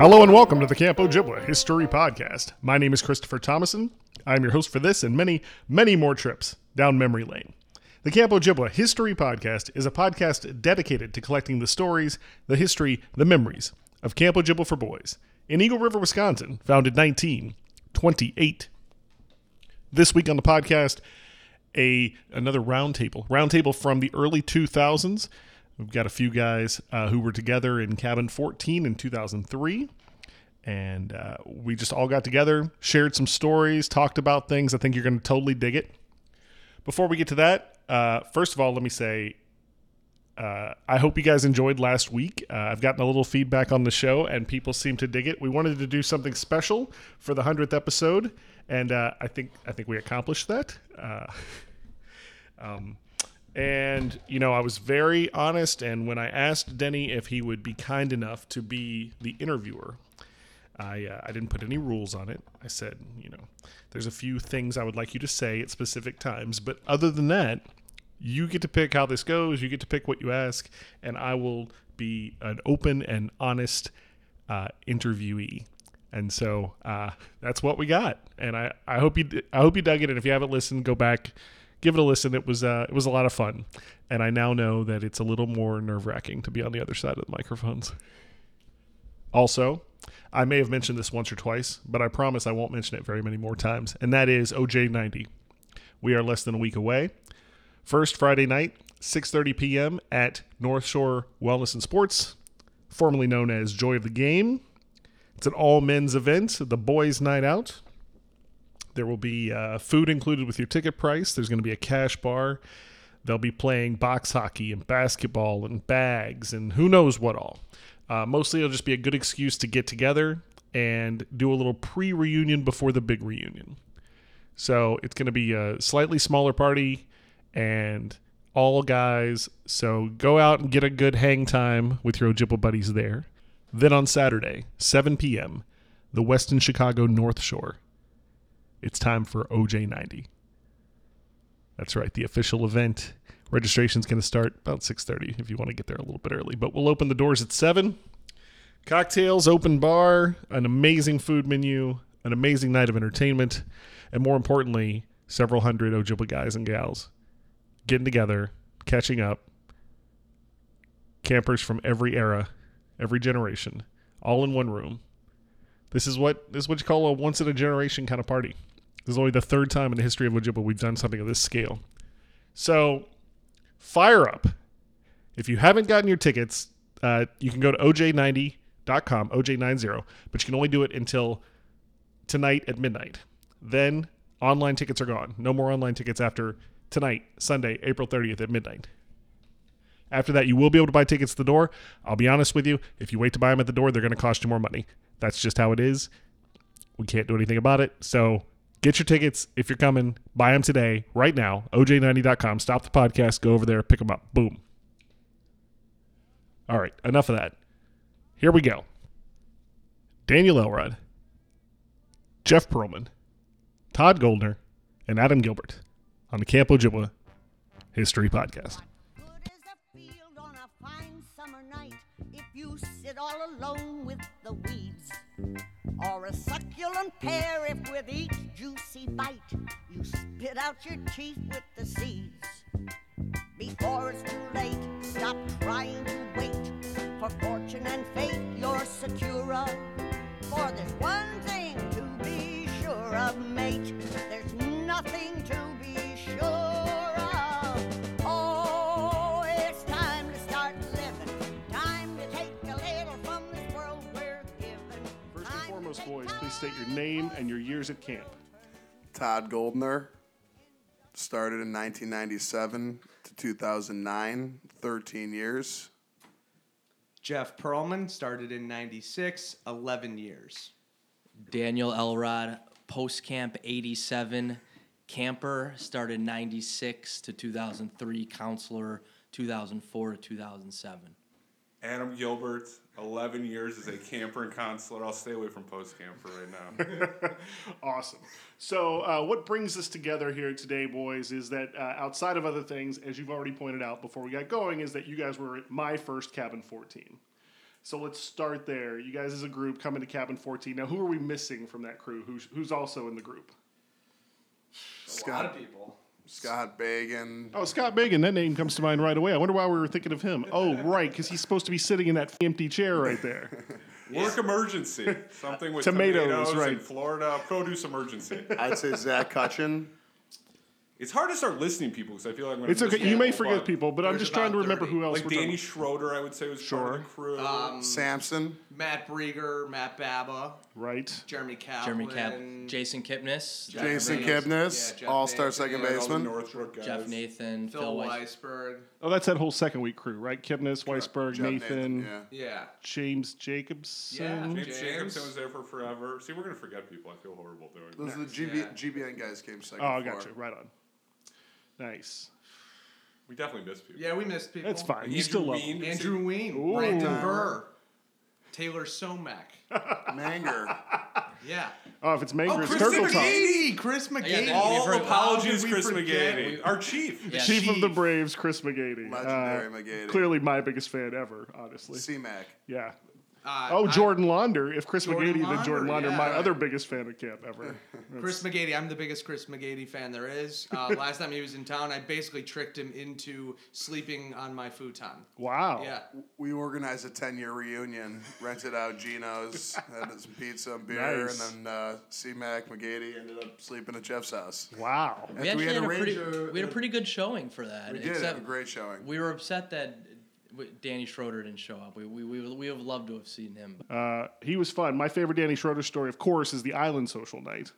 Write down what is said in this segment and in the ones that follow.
Hello and welcome to the Camp Ojibwa History Podcast. My name is Christopher Thomason. I'm your host for this and many, many more trips down memory lane. The Camp Ojibwa History Podcast is a podcast dedicated to collecting the stories, the history, the memories of Camp Ojibwa for Boys in Eagle River, Wisconsin, founded 1928. This week on the podcast, a another roundtable, roundtable from the early 2000s. We've got a few guys uh, who were together in cabin 14 in 2003. And uh, we just all got together, shared some stories, talked about things. I think you're going to totally dig it. Before we get to that, uh, first of all, let me say uh, I hope you guys enjoyed last week. Uh, I've gotten a little feedback on the show, and people seem to dig it. We wanted to do something special for the hundredth episode, and uh, I think I think we accomplished that. Uh, um, and you know, I was very honest, and when I asked Denny if he would be kind enough to be the interviewer, I uh, I didn't put any rules on it. I said, you know, there's a few things I would like you to say at specific times, but other than that, you get to pick how this goes. You get to pick what you ask, and I will be an open and honest uh, interviewee. And so uh, that's what we got. And I, I hope you I hope you dug it. And if you haven't listened, go back, give it a listen. It was uh, it was a lot of fun. And I now know that it's a little more nerve wracking to be on the other side of the microphones. Also, I may have mentioned this once or twice, but I promise I won't mention it very many more times. And that is OJ90. We are less than a week away. First Friday night, 6:30 p.m. at North Shore Wellness and Sports, formerly known as Joy of the Game. It's an all men's event, the boys' night out. There will be uh, food included with your ticket price. There's going to be a cash bar. They'll be playing box hockey and basketball and bags and who knows what all. Uh, mostly, it'll just be a good excuse to get together and do a little pre reunion before the big reunion. So it's going to be a slightly smaller party and all guys. So go out and get a good hang time with your Ojibwa buddies there. Then on Saturday, 7 p.m., the Westin Chicago North Shore. It's time for OJ90. That's right, the official event. Registration's going to start about 6:30 if you want to get there a little bit early, but we'll open the doors at 7. Cocktails, open bar, an amazing food menu, an amazing night of entertainment, and more importantly, several hundred Ojibwa guys and gals getting together, catching up, campers from every era, every generation, all in one room. This is what this is what you call a once in a generation kind of party. This is only the third time in the history of Ojibwa we've done something of this scale. So, fire up. If you haven't gotten your tickets, uh, you can go to oj90.com, oj90, but you can only do it until tonight at midnight. Then online tickets are gone. No more online tickets after tonight, Sunday, April 30th at midnight. After that, you will be able to buy tickets at the door. I'll be honest with you, if you wait to buy them at the door, they're going to cost you more money. That's just how it is. We can't do anything about it. So get your tickets if you're coming. Buy them today, right now. OJ90.com. Stop the podcast. Go over there. Pick them up. Boom. All right. Enough of that. Here we go. Daniel Elrod, Jeff Pearlman, Todd Goldner, and Adam Gilbert on the Camp Ojibwa History Podcast. Summer night if you sit all alone with the weeds. Or a succulent pear if with each juicy bite you spit out your teeth with the seeds. Before it's too late, stop trying to wait for fortune and fate you're secure. For there's one state your name and your years at camp. Todd Goldner started in 1997 to 2009, 13 years. Jeff Pearlman started in 96, 11 years. Daniel Elrod, post camp 87, camper started 96 to 2003, counselor 2004 to 2007. Adam Gilbert, 11 years as a camper and counselor. I'll stay away from post camper right now. Awesome. So, uh, what brings us together here today, boys, is that uh, outside of other things, as you've already pointed out before we got going, is that you guys were at my first Cabin 14. So let's start there. You guys, as a group, coming to Cabin 14. Now, who are we missing from that crew? Who's who's also in the group? A lot Scott of people. Scott Bagan. Oh, Scott Bagan. That name comes to mind right away. I wonder why we were thinking of him. Oh, right, because he's supposed to be sitting in that empty chair right there. Work emergency. Something with Tomatoes, tomatoes, right. in Florida. Produce emergency. I'd say Zach Cutchin. It's hard to start listing people because I feel like I'm gonna It's okay. You may people, forget people, but I'm there's just trying to about remember 30. who else Like we're Danny talking- Schroeder, I would say was part of the crew. Um, Samson. Matt Brieger, Matt Baba, Right. Jeremy Kaplan. Jeremy Cap, Jason Kipnis, Jeff Jason Nathan. Kipnis, Yeah, Jeff all-star Nathan. second Yeah, all the baseman. Northbrook guys. Jeff Nathan, Phil, Phil, Weiss. Weisberg. Oh, that's that whole second week crew, right? Kipnis, Weisberg, Jeff Nathan, Yeah. Yeah. James Jacobson. Yeah. James, James. Jacobson was there for forever. See, we're gonna forget people. I feel horrible doing Those that. are the GB, Yeah. GBN guys came second. Oh, I got you. Right on. Nice. We definitely missed people. Yeah, we missed people. That's fine. You still love Wein. him. Andrew Wein, Ooh. Brandon Burr, Taylor Somack. Manger. Yeah. Oh, if it's Manger, Oh, it's Chris Turtle Talk. McGady. Chris yeah, McGady. that- All We've heard- apologies, how could we Chris forget? McGady, our chief. Yeah. Chief of the Chief. Braves, Chris McGady. Legendary Uh, McGady. Clearly my biggest fan ever, honestly. C-Mac. Yeah. Uh, Oh, I- Jordan Launder. If Chris Jordan McGady, then Jordan Launder, Launder, my other biggest fan of camp ever. Chris McGady, I'm the biggest Chris McGady fan there is. Uh, last time he was in town, I basically tricked him into sleeping on my futon. Wow. Yeah. We organized a 10-year reunion, rented out Gino's, had some pizza and beer, Nice. and then uh, C-Mac McGady ended up sleeping at Jeff's house. Wow. We After actually had had, to a pretty, arrange we had a pretty good showing for that. We did except have a great showing. we were upset that w- Danny Schroeder didn't show up. We we we, we would have loved to have seen him. Uh, he was fun. My favorite Danny Schroeder story, of course, is the Island Social Night.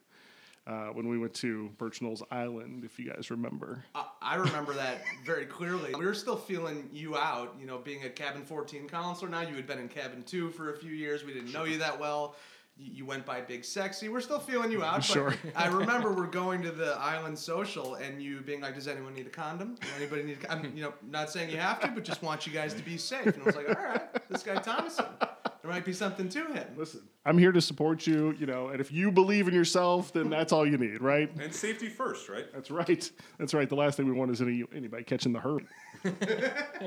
Uh, when we went to Birch Knolls Island, if you guys remember. I, I remember that very clearly. We were still feeling you out, you know, being a cabin 14 counselor. Now you had been in cabin 2 for a few years. We didn't know you that well. You, you went by Big Sexy. We're still feeling you out. But Sure. I remember we're going to the island social and you being like, does anyone need a condom? Does anybody need a condom? I'm, you know, not saying you have to, but just want you guys to be safe. And I was like, all right, this guy Thomason, there might be something to him. Listen, I'm here to support you, you know, and if you believe in yourself, then that's all you need, right? And safety first, right? That's right. That's right. The last thing we want is any, anybody catching the hurt.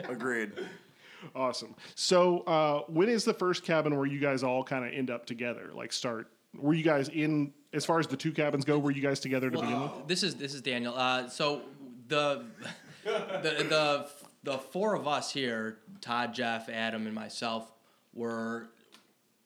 Agreed. Awesome. So, uh, when is the first cabin where you guys all kind of end up together? Like, start? Were you guys in? As far as the two cabins go, were you guys together to begin with? This is this is Daniel. Uh, so the the the the four of us here, Todd, Jeff, Adam, and myself, were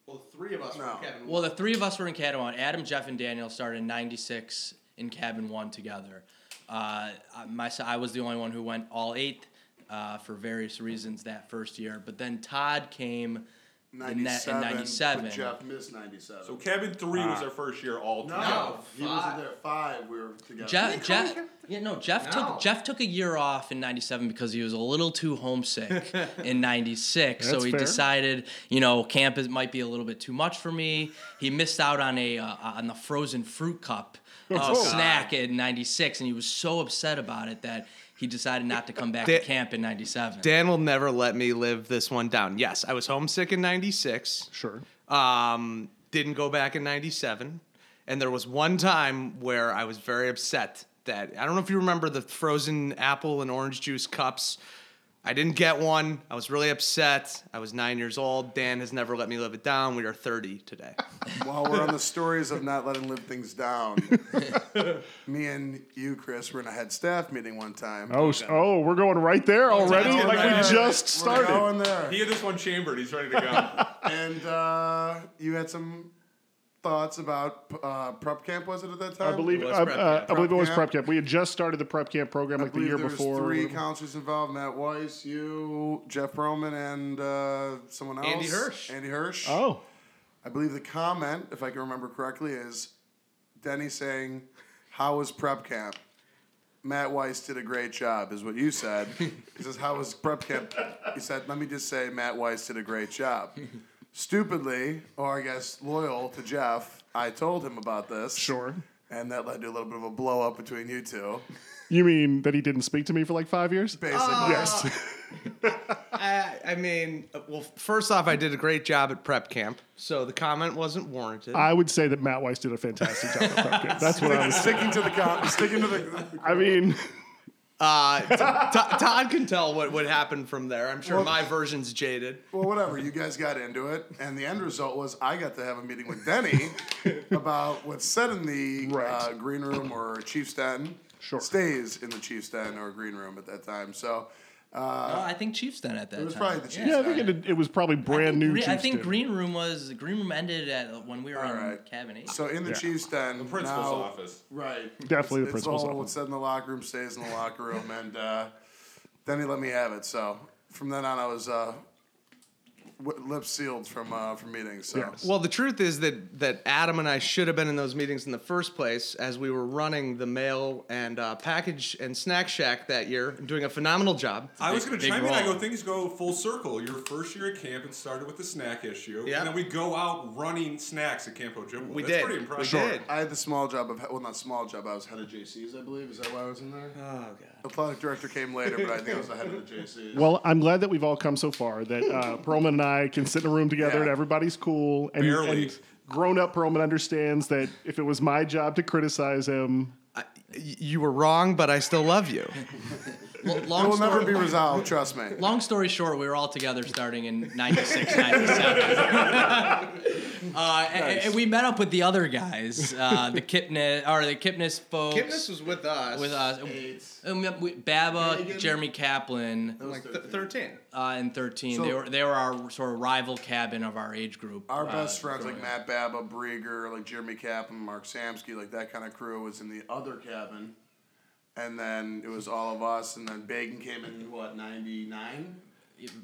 Well, three of us were in cabin well. The three of us were in cabin one. Adam, Jeff, and Daniel started in '96 in cabin one together. Uh, my, I was the only one who went all eight uh, for various reasons that first year. But then Todd came the net in 97. '97. but Jeff missed 97. So Kevin three was our first year all together. No. he was there five. We were together. Jeff, Jeff, yeah, no, Jeff No. took Jeff took a year off in '97 because he was a little too homesick in '96. So he fair. decided, you know, camp is, might be a little bit too much for me. He missed out on a uh, on the frozen fruit cup uh, Oh. snack in '96, and he was so upset about it that he decided not to come back to camp in '97. Dan will never let me live this one down. Yes, I was homesick in 96. Sure. Um, didn't go back in 97. And there was one time where I was very upset that I don't know if you remember the frozen apple and orange juice cups. I didn't get one. I was really upset. I was nine years old. Dan has never let me live it down. We are 30 today. While we're on the stories of not letting live things down, me and you, Chris, were in a head staff meeting one time. Oh, s- oh, we're going right there already. Going Like we there. just We're started. going there. He had this one chambered. He's ready to go. And uh, you had some thoughts about uh, prep camp, was it at that time? I believe. It was Uh, prep uh, camp. I believe it was Prep prep camp. We had just started the prep camp program I like the year there was before. three counselors involved: Matt Weiss, you, Jeff Roman, and uh, someone else. Andy Hirsch. Andy Hirsch. Oh, I believe the comment, if I can remember correctly, is Denny saying, "How was prep camp?" Matt Weiss did a great job, is what you said. He says, How was prep camp? He said, Let me just say, Matt Weiss did a great job. Stupidly, or I guess loyal to Jeff, I told him about this. Sure. And that led to a little bit of a blow up between you two. You mean that he didn't speak to me for like five years? Basically. Yes. I, I mean, uh, well, first off, I did a great job at prep camp, so the comment wasn't warranted. I would say that Matt Weiss did a fantastic job at prep camp. That's what I was. Sticking to the com- sticking to the I mean, Uh, T- T- Todd can tell what, what happened from there. I'm sure Well- my version's jaded. Well, whatever. You guys got into it, and the end result was I got to have a meeting with Denny about what's said in the Right. uh, green room or Chiefs den. Sure. Stays in the Chiefs den or green room at that time. So No, I think Chiefs then at that it was time. probably the Chiefs. yeah, I think it, it was probably I brand think new. Green- I Chiefs think did. green room was green room ended at when we were All on right. cabin eight. So in the Yeah. Chiefs den, The principal's now, office. Right. Definitely the it's, principal's it's all office. what's said in the locker room stays in the locker room, and uh, then he let me have it. So from then on, I was uh, w- lips sealed from uh, from meetings. So Yes. Well, the truth is that that Adam and I should have been in those meetings in the first place, as we were running the mail and uh, package and snack shack that year, and doing a phenomenal job. I was going to big chime in. I go, things go full circle. Your first year at camp, it started with the snack issue, Yeah. and then we go out running snacks at Camp Ojibwa. We That's did. pretty We impressive. did. I had the small job of well, not small job. I was head of JCs, I believe. Is that why I was in there? Oh god. Athletic director came later, but I think I was the head of the JCs. Well, I'm glad that we've all come so far. That uh, Pearlman and I can sit in a room together Yeah. and everybody's cool. And, Barely. and grown-up Pearlman understands that if it was my job to criticize him, I, y- you were wrong, but I still love you. L- it long will story, never be resolved. Trust me. Long story short, we were all together starting in 96, 97. uh, and, and we met up with the other guys, uh, the Kipnis, or the Kipnis folks. Kipnis was with us. with us. And we met with Baba, Jeremy Kaplan, like th- thirteen. uh, and 13. So- they were they were our sort of rival cabin of our age group. Our uh, best friends like Matt Baba, Brieger, like Jeremy Kaplan, Mark Samsky, like that kind of crew was in the other cabin. And then it was all of us, and then Bagan came in what ninety nine.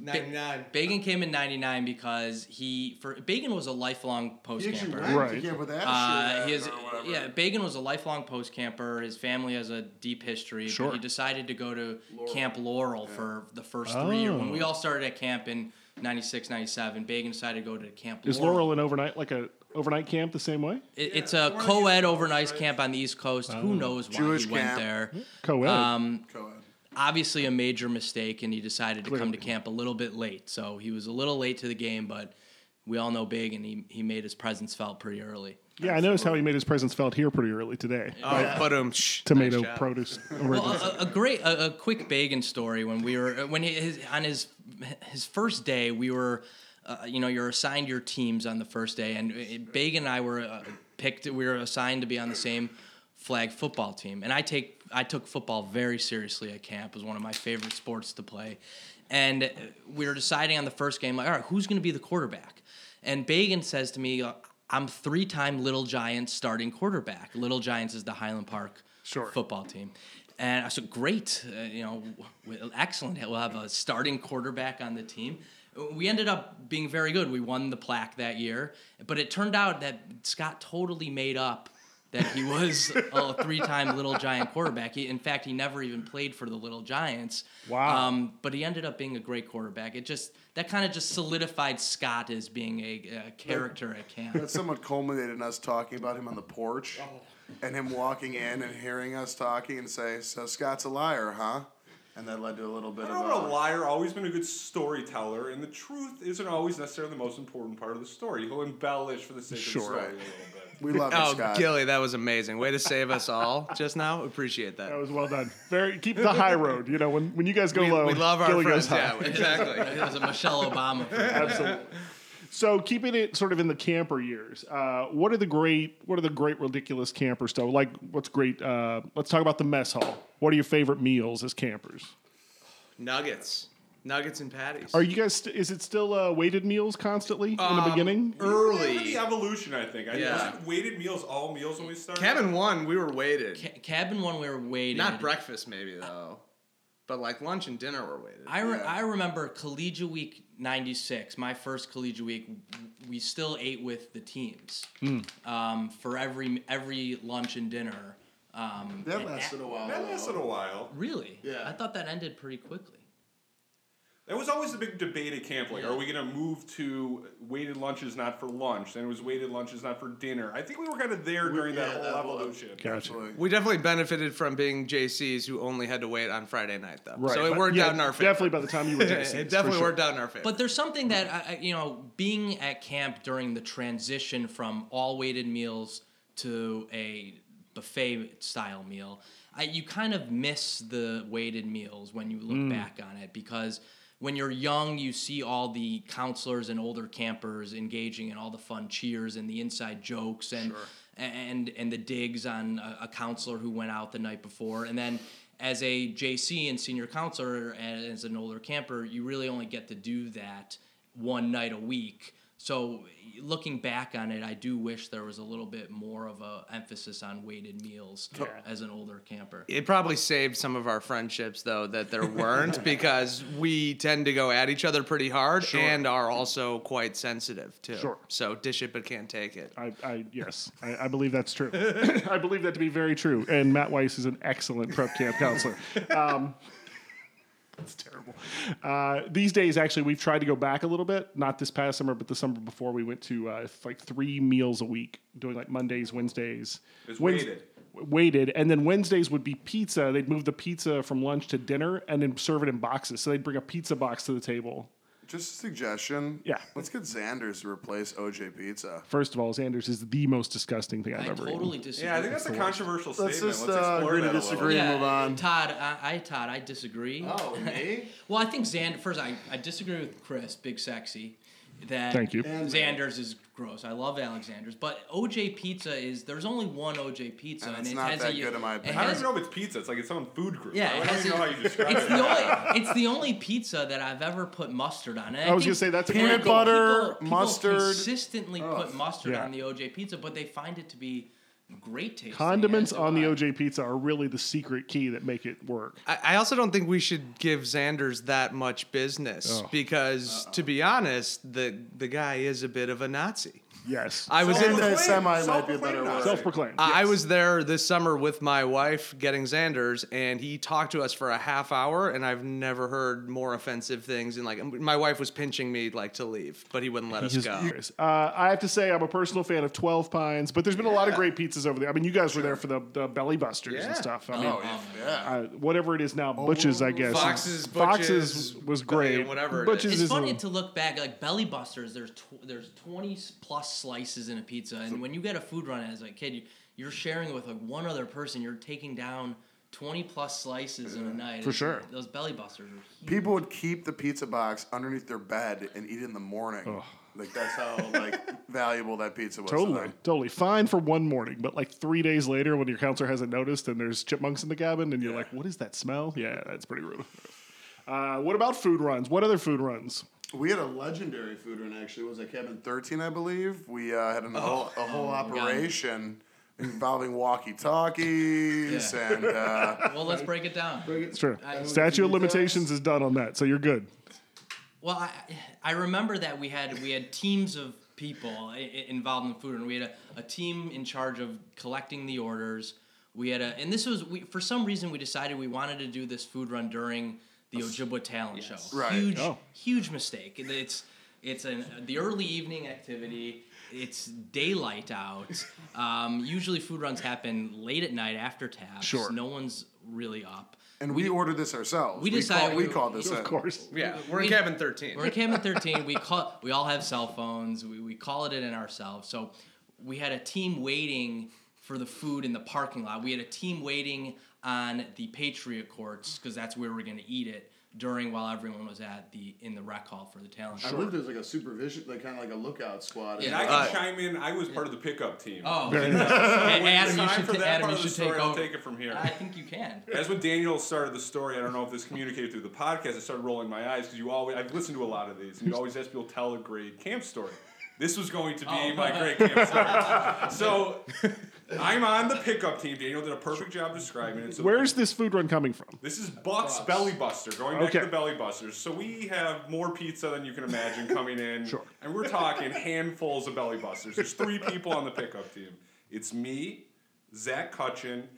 Ninety nine. Bagan came in '99 because he for Bagan was a lifelong post camper. Right. camp with Uh, Asher he is, yeah, Bagan was a lifelong post camper. His family has a deep history. Sure. But he decided to go to Camp Laurel for the first three years. When we Oh. all started at camp in 96, 97, Bagan decided to go to Camp Laurel. is Laurel an overnight like a overnight camp the same way? It, it's Yeah, a it's one of co-ed overnight right? camp on the East Coast. Who knows why Jewish he went camp. there? Co-ed. Um, obviously a major mistake, and he decided to come to camp a little bit late. So he was a little late to the game, but we all know Big, and he, he made his presence felt pretty early. yeah, I noticed how he made his presence felt here pretty early today. Oh, but um, shh, Tomato nice produce. Well, a, a great, a, a quick Bagan story. When we were, when he, his, on his his first day, we were, uh, you know, you're assigned your teams on the first day, and uh, Bagan and I were uh, picked. We were assigned to be on the same flag football team, and I take I took football very seriously at camp. It was one of my favorite sports to play, and uh, we were deciding on the first game, like, all right, who's going to be the quarterback? And Bagan says to me, I'm three-time Little Giants starting quarterback. Little Giants is the Highland Park Sure. football team. And I said, great, uh, you know, excellent. We'll have a starting quarterback on the team. We ended up being very good. We won the plaque that year, but it turned out that Scott totally made up that he was a three-time Little Giant quarterback. He, in fact, he never even played for the Little Giants. Wow. Um, but he ended up being a great quarterback. It just that kind of just solidified Scott as being a, a character at camp. That somewhat culminated in us talking about him on the porch, Oh. and him walking in and hearing us talking and say, "So Scott's a liar, huh?" And that led to a little bit I of don't know, a a. liar, always been a good storyteller, and the truth isn't always necessarily the most important part of the story. He'll embellish for the sake Sure. of the story a little bit. We love you, Oh, Scott. Gilly, that was amazing. Way to save us all just now. Appreciate that. That was well done. Very keep the high road. You know, when, when you guys go we, low, we love our Gilly friends. goes high. Yeah, exactly. It was a Michelle Obama. Absolutely. So keeping it sort of in the camper years, uh, what are the great what are the great ridiculous camper stuff? Like what's great? Uh, let's talk about the mess hall. What are your favorite meals as campers? Nuggets, nuggets and patties. Are you guys? St- is it still uh, weighted meals constantly in the Um, beginning? early? The evolution, I think. I Yeah. wasn't weighted meals all meals when we started. Cabin one, we were weighted. Ca- cabin one, we were waiting. Not breakfast, maybe though, but like lunch and dinner were waited. I, re- I remember collegiate week 96 my first collegiate week we still ate with the teams um, for every every lunch and dinner Um, That lasted a while. That lasted a while. Really? Yeah. I thought that ended pretty quickly. That was always the big debate at camp. Like, Yeah. are we going to move to weighted lunches not for lunch? Then it was weighted lunches not for dinner. I think we were kind of there during that yeah, whole that whole- evolution. Gotcha. Absolutely. We definitely benefited from being JCs who only had to wait on Friday night, though. Right. So it but worked yeah, out in our favor. Definitely by the time you were JCs, it definitely sure. worked out in our favor. But there's something that I, I- you know, being at camp during the transition from all weighted meals to a buffet style meal, I, you kind of miss the weighted meals when you look mm. back on it because when you're young, you see all the counselors and older campers engaging in all the fun cheers and the inside jokes and and and the digs on a, a counselor who went out the night before, and then as a JC and senior counselor and as an older camper, you really only get to do that one night a week. So looking back on it, I do wish there was a little bit more of a emphasis on weighted meals as an older camper. it probably saved some of our friendships, though, that there weren't because we tend to go at each other pretty hard and are also quite sensitive, too. Sure. So dish it but can't take it. I, I yes, I, I believe that's true. I believe that to be very true. And Matt Weiss is an excellent prep camp counselor. Um, that's terrible. Uh, these days, actually, we've tried to go back a little bit. Not this past summer, but the summer before, we went to uh, like three meals a week, doing like Mondays, Wednesdays. It's Wednes- weighted. Weighted, and then Wednesdays would be pizza. They'd move the pizza from lunch to dinner, and then serve it in boxes. So they'd bring a pizza box to the table. Just a suggestion. Yeah. Let's get Xander's to replace OJ Pizza. First of all, Xander's is the most disgusting thing I've I ever totally eaten. disagree. Yeah, I think that's a controversial Let's statement. just Let's uh, explore agree to that a little. disagree and move on. Todd, I, I Todd, I disagree. Oh, me? Well, I think Xander. First, I, I disagree with Chris, big sexy. That Thank you. Xander's is gross. I love Alexander's, but OJ Pizza is there's only one OJ Pizza, And and, it's it not has that a, good in my it opinion. I don't even know if it's pizza. It's like its own food group. Yeah, I it don't has even know how you describe It's it. the only it's the only pizza that I've ever put mustard on. And I was gonna say, that's a Peanut butter, people- people mustard. consistently put oh. mustard Yeah. on the OJ pizza, but they find it to be great taste. Condiments on the OJ pizza are really the secret key that make it work. I, I also don't think we should give Xanders that much business Oh. because, to be honest, the the guy is a bit of a Nazi. Yes. I was in. the semi might be a better Self-proclaimed word. Self-proclaimed. I was there this summer with my wife getting Xanders, and he talked to us for a half hour, and I've never heard more offensive things. And like, my wife was pinching me like to leave, but he wouldn't let us Just- go. Uh, I have to say, I'm a personal fan of 12 Pines, but there's been a lot of great pizzas over there. I mean, you guys were there for the, the Belly Busters Yeah. and stuff. I mean, Oh, yeah. yeah. uh, whatever it is now, Butch's, I guess. Fox's, Fox's Butch's, was great. whatever it Butch's It's is funny a- to look back, like Belly Busters. There's tw- there's twenty s- plus slices in a pizza, and when you get a food run as a kid, you, you're sharing it with like one other person. You're taking down twenty plus slices in a night. For It's- sure. those Belly Busters are huge. People would keep the pizza box underneath their bed and eat it in the morning. Like that's how like valuable that pizza was. Totally, them. totally fine for one morning, but like three days later, when your counselor hasn't noticed and there's chipmunks in the cabin, and you're like, "What is that smell?" Yeah, that's pretty rude. Uh, what about food runs? What other food runs? We had a legendary food run actually. It was at cabin thirteen, I believe. We uh, had an, whole, a whole operation involving walkie talkies Yeah. and uh, Well, let's break it down. It's true. I- Statute of limitations is done on that, so you're good. Well, I, I remember that we had we had teams of people i- i- involved in the food, and we had a, a team in charge of collecting the orders. We had a, and this was we, for some reason we decided we wanted to do this food run during the Ojibwa talent show. Right. Huge, Oh. huge mistake. It's it's an the early evening activity. It's daylight out. Um, usually, food runs happen late at night after taps. Sure. No one's really up. and we, ordered this ourselves. we decided called, we we- called this Of in. course. Yeah, we're in cabin 13. We're in cabin 13. We call we all have cell phones. We, we call it in ourselves. So we had a team waiting for the food in the parking lot. We had a team waiting on the Patriot courts because that's where we're going to eat it during while everyone was at the in the rec hall for the talent show. I believe there's like a supervision, like kind of like a lookout squad. Yeah. And I can Uh, chime in. I was part of the pickup team. Oh, Very nice. Hey, Adam, you should, for that Adam, part you of the should story, take I'll over. take it from here. I think you can. That's when Daniel started the story, I don't know if this communicated through the podcast. I started rolling my eyes because you always I've listened to a lot of these, and you always ask people tell a great camp story. This was going to be Oh. my great camp story. so I'm on the pickup team. Daniel did a perfect job describing it. So Where's this food run coming from? this is Buck's Belly Buster, going back Okay. to the Belly Busters. So we have more pizza than you can imagine coming in. Sure. And we're talking handfuls of Belly Busters. There's three people on the pickup team. It's me, Zach Cutchin,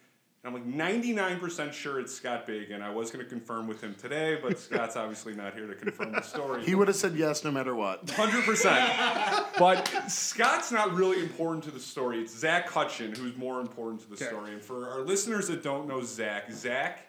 I'm like 99% sure it's Scott Bagan. I was going to confirm with him today, but Scott's obviously not here to confirm the story. He would have said yes no matter what. Hundred percent. But Scott's not really important to the story. It's Zach Hutchin who's more important to the Okay. story. And for our listeners that don't know Zach, Zach,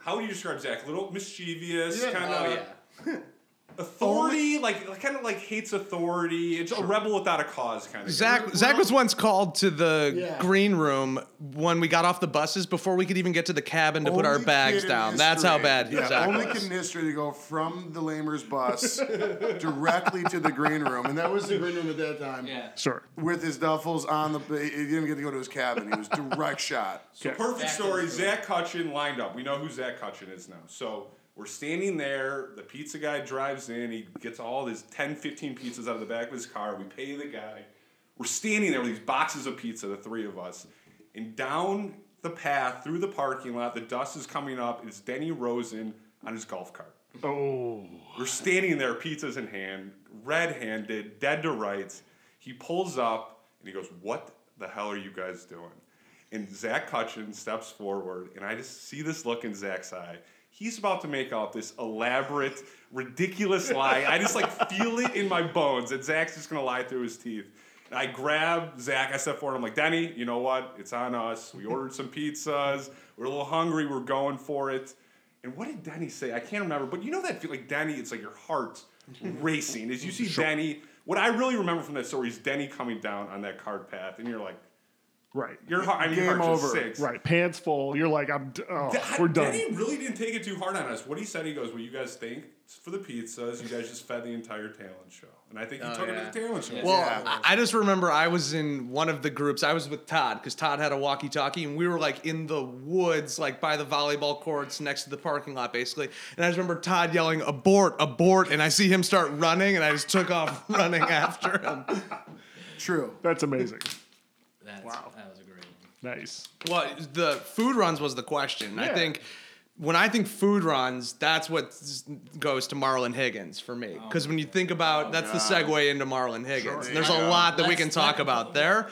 how would you describe Zach? A little mischievous, Yeah. kind Oh of yeah. authority, like kind of like hates authority. It's a rebel without a cause, kind of. Zach Zach was once called to the Yeah. green room when we got off the buses before we could even get to the cabin to put our bags kid in down. That's how bad Yeah, Zach only was. kid in history to go from the Lamers bus directly to the green room, and that was the green room at that time. Yeah. Sure. With his duffels on the, he didn't get to go to his cabin. He was direct shot. So Okay. perfect Back to story. Zach Hutchin lined up. We know who Zach Hutchin is now. So we're standing there. The pizza guy drives in. He gets all his 10, 15 pizzas out of the back of his car. We pay the guy. We're standing there with these boxes of pizza, the three of us. And down the path through the parking lot, the dust is coming up. It's Denny Rosen on his golf cart. Oh. We're standing there, pizzas in hand, red handed, dead to rights. He pulls up and he goes, What the hell are you guys doing? And Zach Hutchins steps forward, and I just see this look in Zach's eye. He's about to make out this elaborate, ridiculous lie. I just like feel it in my bones that Zach's just gonna lie through his teeth. And I grab Zach, I step forward, I'm like, Denny, you know what? It's on us. We ordered some pizzas. We're a little hungry, we're going for it. And what did Denny say? I can't remember, but you know that feel like Denny, it's like your heart racing. As you see Denny, what I really remember from that story is Denny coming down on that card path, and you're like, Right. your heart, I mean, Game heart just over. sinks. Right. Pants full. You're like, I'm. d- Oh, D- we're done. Denny really didn't take it too hard on us. What he said, he goes, "What you guys think for the pizzas? You guys just fed the entire talent show." And I think he Oh, took it to the talent show. Well, Yeah. I I just remember I was in one of the groups. I was with Todd because Todd had a walkie-talkie, and we were like in the woods, like by the volleyball courts next to the parking lot, basically. And I just remember Todd yelling, "Abort! Abort!" And I see him start running, and I just took off running after him. True. That's amazing. That's, Wow. That was a great one. Nice. Well, the food runs was the question. I think when I think food runs, that's what goes to Marlon Higgins for me. Because when you think about that's the segue into Marlon Higgins. Sure. There's a lot that we Let's- can talk about there.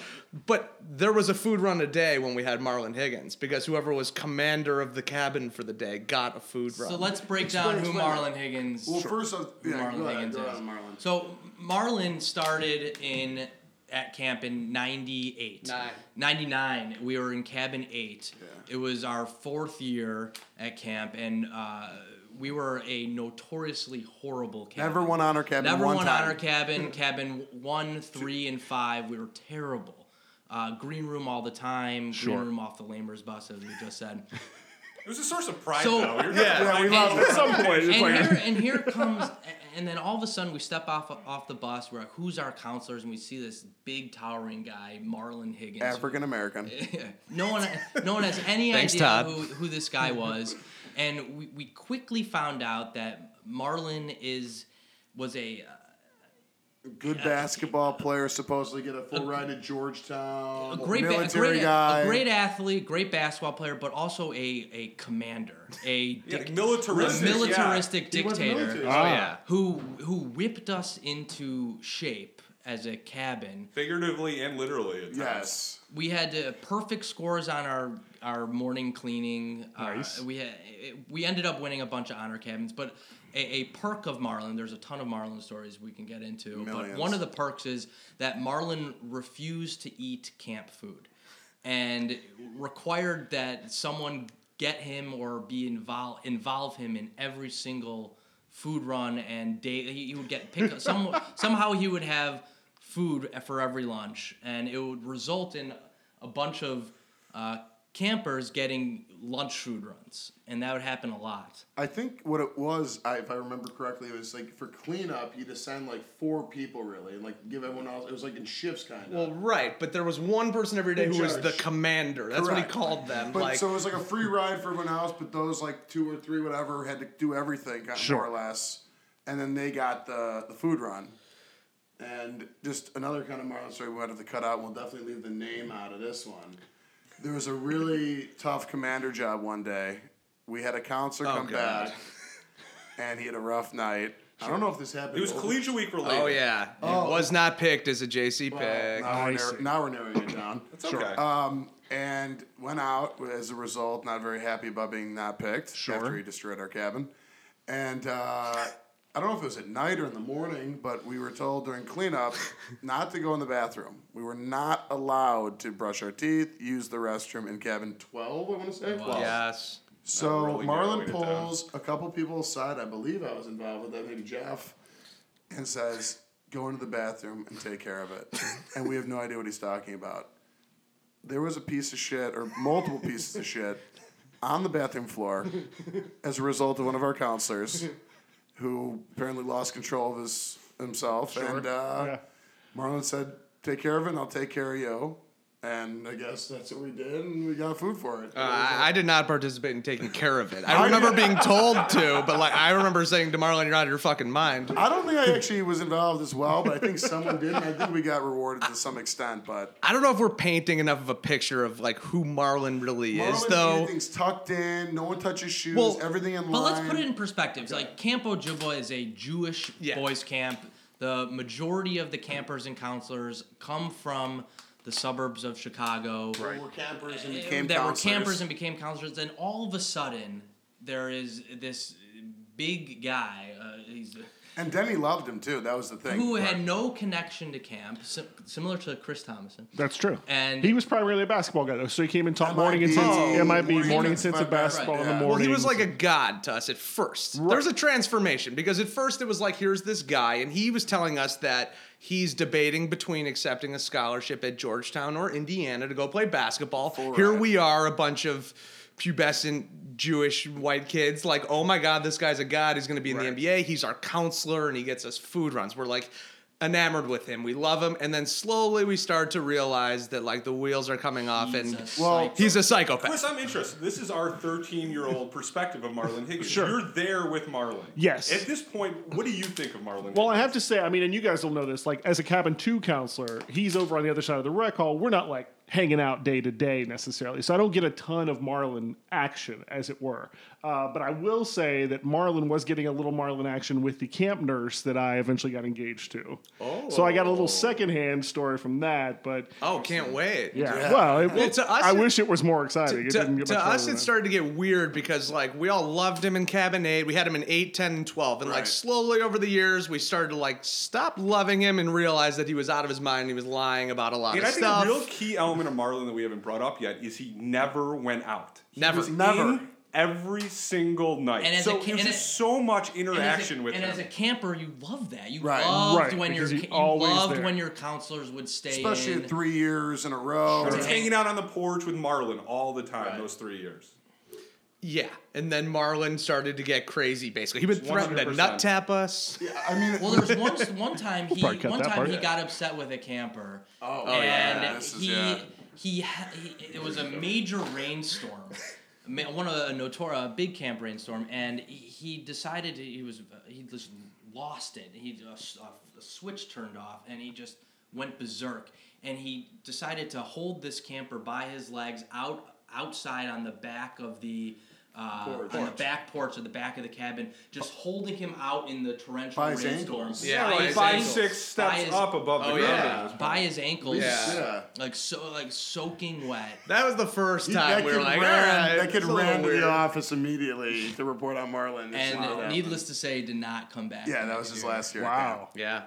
But there was a food run a day when we had Marlon Higgins because whoever was commander of the cabin for the day got a food run. So let's break down who explain. Marlon Higgins. Well, first, uh, yeah, Marlon go ahead, Higgins is. Marlon. So Marlon started in at camp in 98. Nine. 99. We were in cabin 8. It was our fourth year at camp and uh, we were a notoriously horrible cabin. Never won honor cabin Never one won time. honor cabin. Cabin 1, 3 and 5 we were terrible. Uh, green room all the time. Sure. Green room off the Lamers bus as we just said. it was a source of pride, So- though. You're Yeah. Yeah, we right. love At some point, and like, here and here comes and then all of a sudden we step off off the bus we're like who's our counselors and we see this big towering guy marlon higgins African American. no one no one has any Thanks, idea Todd. who, who this guy was and we, we quickly found out that marlon is was a uh, Good basketball player, supposedly get a full ride to Georgetown. a great, ba- a military great, guy. a great athlete, great basketball player, but also a, a commander, a Yeah, militaristic, a militaristic He was dictator. military. Ah. yeah. who who whipped us into shape as a cabin. Figuratively and literally. At times. Yes. We had uh, perfect scores on our our morning cleaning. Nice. Uh, we had, we ended up winning a bunch of honor cabins, but a, a perk of Marlon. There's a ton of Marlon stories we can get into, but one of the perks is that Marlon refused to eat camp food, and required that someone get him or be involve involve him in every single food run and day. He, he would get pick some somehow he would have food for every lunch, and it would result in a bunch of uh, campers getting lunch food runs, and that would happen a lot. I think what it was, I, if I remember correctly, it was like for cleanup, you'd assign like four people really, and like give everyone else. It was like in shifts, kind of. Well, right, but there was one person every day In who was the commander. That's what he called them. But like, so it was like a free ride for everyone else, but those like two or three, whatever, had to do everything, kind of Sure. more or less. And then they got the the food run. And just another kind of Marlon story we might have to cut out. We'll definitely leave the name out of this one. There was a really tough commander job one day. We had a counselor Oh, come God. back, and he had a rough night. I don't know if this happened. It was Collegiate Week related. oh yeah, it Oh. was not picked as a JC Well, pick. now, we're I now we're narrowing it down. It's okay. Um, and went out as a result, not very happy about being not picked Sure. after he destroyed our cabin. And uh, I don't know if it was at night or in the morning, but we were told during cleanup not to go in the bathroom. We were not allowed to brush our teeth, use the restroom in cabin 12, I want to say. 12. Yes. So really Marlon narrowing it down. pulls a couple people aside. I believe I was involved with that, maybe Jeff, and says, "Go into the bathroom and take care of it." and we have no idea what he's talking about. There was a piece of shit, or multiple pieces of shit, on the bathroom floor as a result of one of our counselors, who apparently lost control of his himself. And uh, Yeah. Marlon said, "Take care of it, and I'll take care of you." And I guess that's what we did, and we got food for it. Uh, I, I did not participate in taking care of it. I remember being told to, but like I remember saying to Marlon, "You're out of your fucking mind." I don't think I actually was involved as well, but I think someone did, and I think we got rewarded to some extent. But I don't know if we're painting enough of a picture of like who Marlon really is, Marlon, though. everything's tucked in. No one touches shoes. Well, everything in But line. let's put it in perspective. Like Camp Ojibwa is a Jewish Yeah. boys camp. The majority of the campers and counselors come from the suburbs of Chicago. Right. We're campers and uh, became that were counselors. campers and became counselors. Then all of a sudden, there is this big guy. Uh, he's And Denny loved him too. That was the thing. who had no connection to camp, sim- similar to Chris Thomason. That's true. And- he was primarily a basketball guy, though. So he came and taught morning MIB. intensive. Oh, it might be morning morning intensive intensive basketball in the yeah. morning. Well, he was like a god to us at first. There was a transformation because at first it was like, here's this guy, and he was telling us that he's debating between accepting a scholarship at Georgetown or Indiana to go play basketball. Here we are, a bunch of pubescent Jewish white kids, like, oh my god, this guy's a god. He's going to be in the NBA. He's our counselor, and he gets us food runs. We're like. Enamored with him, we love him, and then slowly we start to realize that like the wheels are coming off, He's and a Well, he's a psychopath. Chris, I'm interested. This is our 13 year old perspective of Marlon Higgins. Sure. You're there with Marlon. Yes. At this point, what do you think of Marlon? Well, I have to say, I mean, and you guys will know this, like, as a cabin two counselor, he's over on the other side of the rec hall. We're not like hanging out day to day necessarily. So I don't get a ton of Marlon action, as it were. Uh, but I will say that Marlon was getting a little Marlon action with the camp nurse that I eventually got engaged to. Oh. So I got a little secondhand story from that, but Oh, can't wait. yeah. Well, it, Well, to us, I it- wish it was more exciting. it to, didn't get to much us it than started to get weird because like we all loved him in cabin 8 we had him in 8 10 and 12 and like slowly over the years we started to like stop loving him and realize that he was out of his mind and he was lying about a lot And of I think stuff a real key element of Marlon that we haven't brought up yet is he never went out. He Never. was Never. in every single night. And as so a ca- there's and just a- so much And as a- interaction with and him. as a camper, you love that. You Right. loved Right, when your because he ca- you loved there. when your counselors would stay especially in. three years in a row. Just hanging out on the porch with Marlon all the time Right. those three years. yeah and then Marlon started to get crazy basically he would threaten to 100%. nut tap us I mean, Well, there was one one time he probably cut one time part. he got upset with a camper. Oh, and yeah. This is- yeah. he ha- he it was a major rainstorm. One of a Notora big camp rainstorm, and he, decided he was he just lost it. He s- a- a switch turned off, and he just went berserk. And he decided to hold this camper by his legs out outside on the back of the. Uh, on the back porch of the back of the cabin, just holding him out in the torrential By his rainstorm. ankles. Yeah, By like his Five, ankles. six By steps his- up above the Oh, ground. yeah. at this by his ankles. Yeah. yeah. Like so, like soaking wet. that was the first time that we kid were like ran, "All right, that kid it's a little ran to weird." the office immediately to report on Marlon. This is And what happened. needless to say, did not come back. yeah, that was his year. last year. Wow. yeah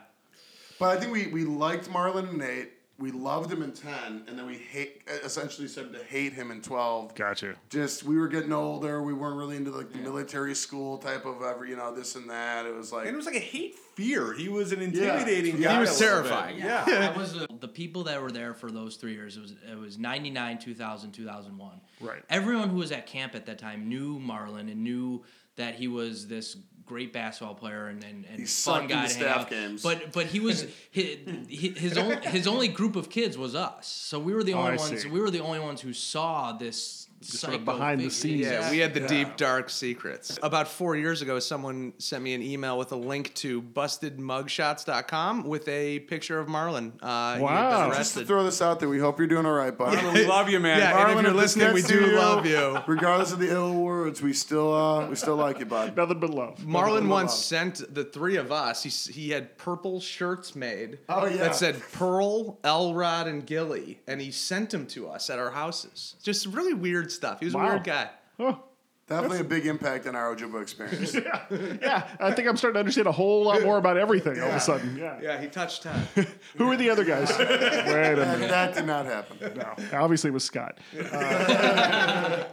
But I think we, we liked Marlon and eight. We loved him in ten, and then we hate essentially started to hate him in twelve. Gotcha. Just we were getting older. We weren't really into like the military school type of ever you know this and that. It was like And it was like a hate fear. He was an intimidating Yeah. guy. He was a little bit. terrifying. Yeah. I was uh, the people that were there for those three years. It was it was ninety nine, 2000, 2001. Right. Everyone who was at camp at that time knew marlon and knew that he was this great basketball player and and, and He fun sucked in guy the to hang staff out. games. But but he was his his, only, his only group of kids was us. So we were the Oh, only I ones. We were the only ones who saw this sort of psycho behind the scenes. Yeah, we had the Yeah. deep dark secrets. About four years ago, someone sent me an email with a link to bustedmugshots.com with a picture of Marlon. Uh, he had been Wow. Just to throw this out there, we hope you're doing all right, bud. we love you, man. Yeah, and Marlon, if you're listening, we gets to do love you. Regardless of the ill words, we still uh, we still like you, bud. Nothing but love. Marlon Hold once on. sent the three of us. He, he had purple shirts made Oh, yeah. that said Pearl, Elrod, and Gilly, and he sent them to us at our houses. Just really weird stuff. He was Wow. a weird guy. Oh, Definitely a big impact on our Ojibwa experience. yeah, I think I'm starting to understand a whole lot more about everything all of a sudden. Yeah. Yeah, he touched time. Who were the other guys? Wait a that, minute. that did not happen. No, obviously it was Scott. Uh,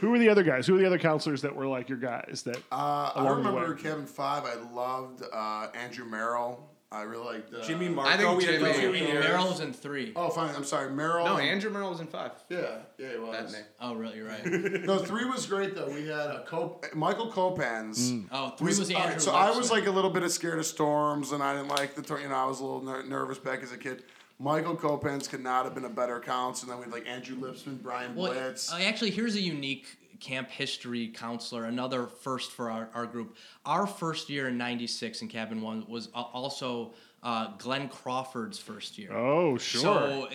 who were the other guys? Who were the other counselors that were like your guys? That Uh, I along the remember way? Kevin Five. I loved uh, Andrew Merrill. I really liked uh, Jimmy Marco. I think we had for Jimmy- years. Merrill was in three. Oh, fine. I'm sorry, Merrill. No, Andrew Merrill was in five. Yeah, yeah, he That was. name. Oh, really? You're right. No, three was great though. We had a Cop- Michael Copans. Oh, three was all right, Andrew. so I was like a little bit of scared of storms, and I didn't like the. tor- You know, I was a little ner- nervous back as a kid. Michael Copans could not have been a better counselor. And then we had like Andrew Lipsman, Brian Well, Blitz. uh, actually, here's a unique camp history counselor, another first for our, our group. Our first year in 96 in Cabin 1 was also uh, Glenn Crawford's first year. Oh, sure. So,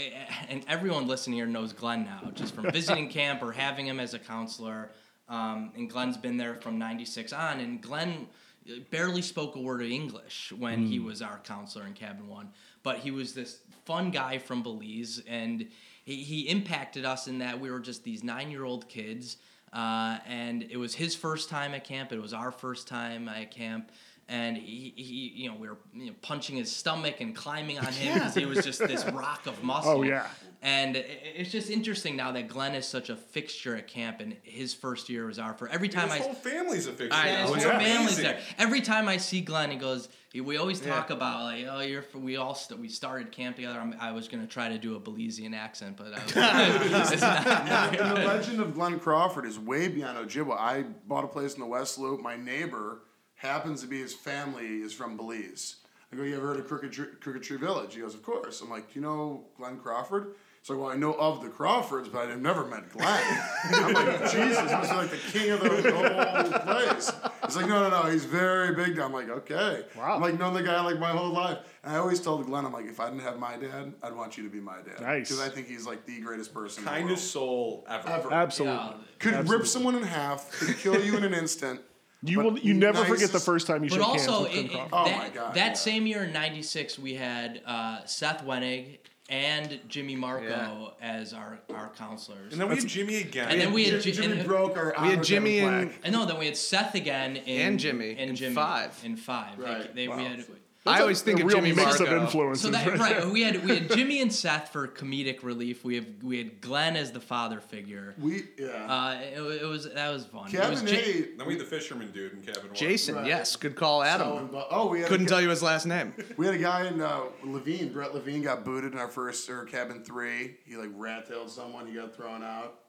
and everyone listening here knows Glenn now, just from visiting camp or having him as a counselor. Um, and Glenn's been there from 96 on. And Glenn uh, barely spoke a word of English when he was our counselor in Cabin 1. But he was this fun guy from Belize. And he, he impacted us in that we were just these nine year old kids. Uh, and it was his first time at camp. It was our first time at camp and he, he you know we were you know, punching his stomach and climbing on him because he was just this rock of oh, muscle. Oh, yeah. And i- it's just interesting now that Glenn is such a fixture at camp, and his first year was our first. Every time His I whole family's a fixture. I now. know, It's family's there. Every time I see Glenn, he goes. We always talk about like, oh, you're. f- We all st- we started camp together. I'm, I was gonna try to do a Belizean accent, but I was, it's not. and the legend of Glenn Crawford is way beyond Ojibwa. I bought a place in the West Loop. My neighbor happens to be his family is from Belize. I go, you ever heard of Crooked Tree, Crooked Tree Village? He goes, of course. I'm like, do you know Glenn Crawford? He's like, well, I know of the Crawfords, but I've never met Glenn. I'm like, Jesus, he must be like the king of the whole place. He's like, no, no, no, he's very big. I'm like, okay. Wow. I'm like, known the guy like my whole life. And I always told Glenn, I'm like, if I didn't have my dad, I'd want you to be my dad. Nice. Because I think he's like the greatest person in the world. Kindest soul ever. Ever. Absolutely. Yeah. Could Absolutely. rip someone in half, could kill you in an instant. You but will. You never nicest- forget the first time you But shook hands also, with Glenn it, it- Crawford. Oh that, my God, that yeah. same year in '96, we had uh, Seth Wenig and Jimmy Marco Yeah. as our, our counselors. And then we had Jimmy again. And then we had Jimmy, Jimmy and- broke our We had Jimmy Kevin and- plaque. I know. Then we had Seth again in, And Jimmy in in Jimmy five. In five, They- Right. they, we Wow. had. I always think a of real Jimmy mix Marco. of influences. So that right right, we had we had Jimmy and Seth for comedic relief. We have we had Glenn as the father figure. We yeah. Uh, it, it was that was fun. It was Kevin Ji- Then we had the fisherman dude in cabin one. Jason, Right. yes, good call, Adam. so- oh, we had Couldn't a, tell you his last name. We had a guy in uh, Levine, Brett Levine, got booted in our first or cabin three. He like rat tailed someone. He got thrown out.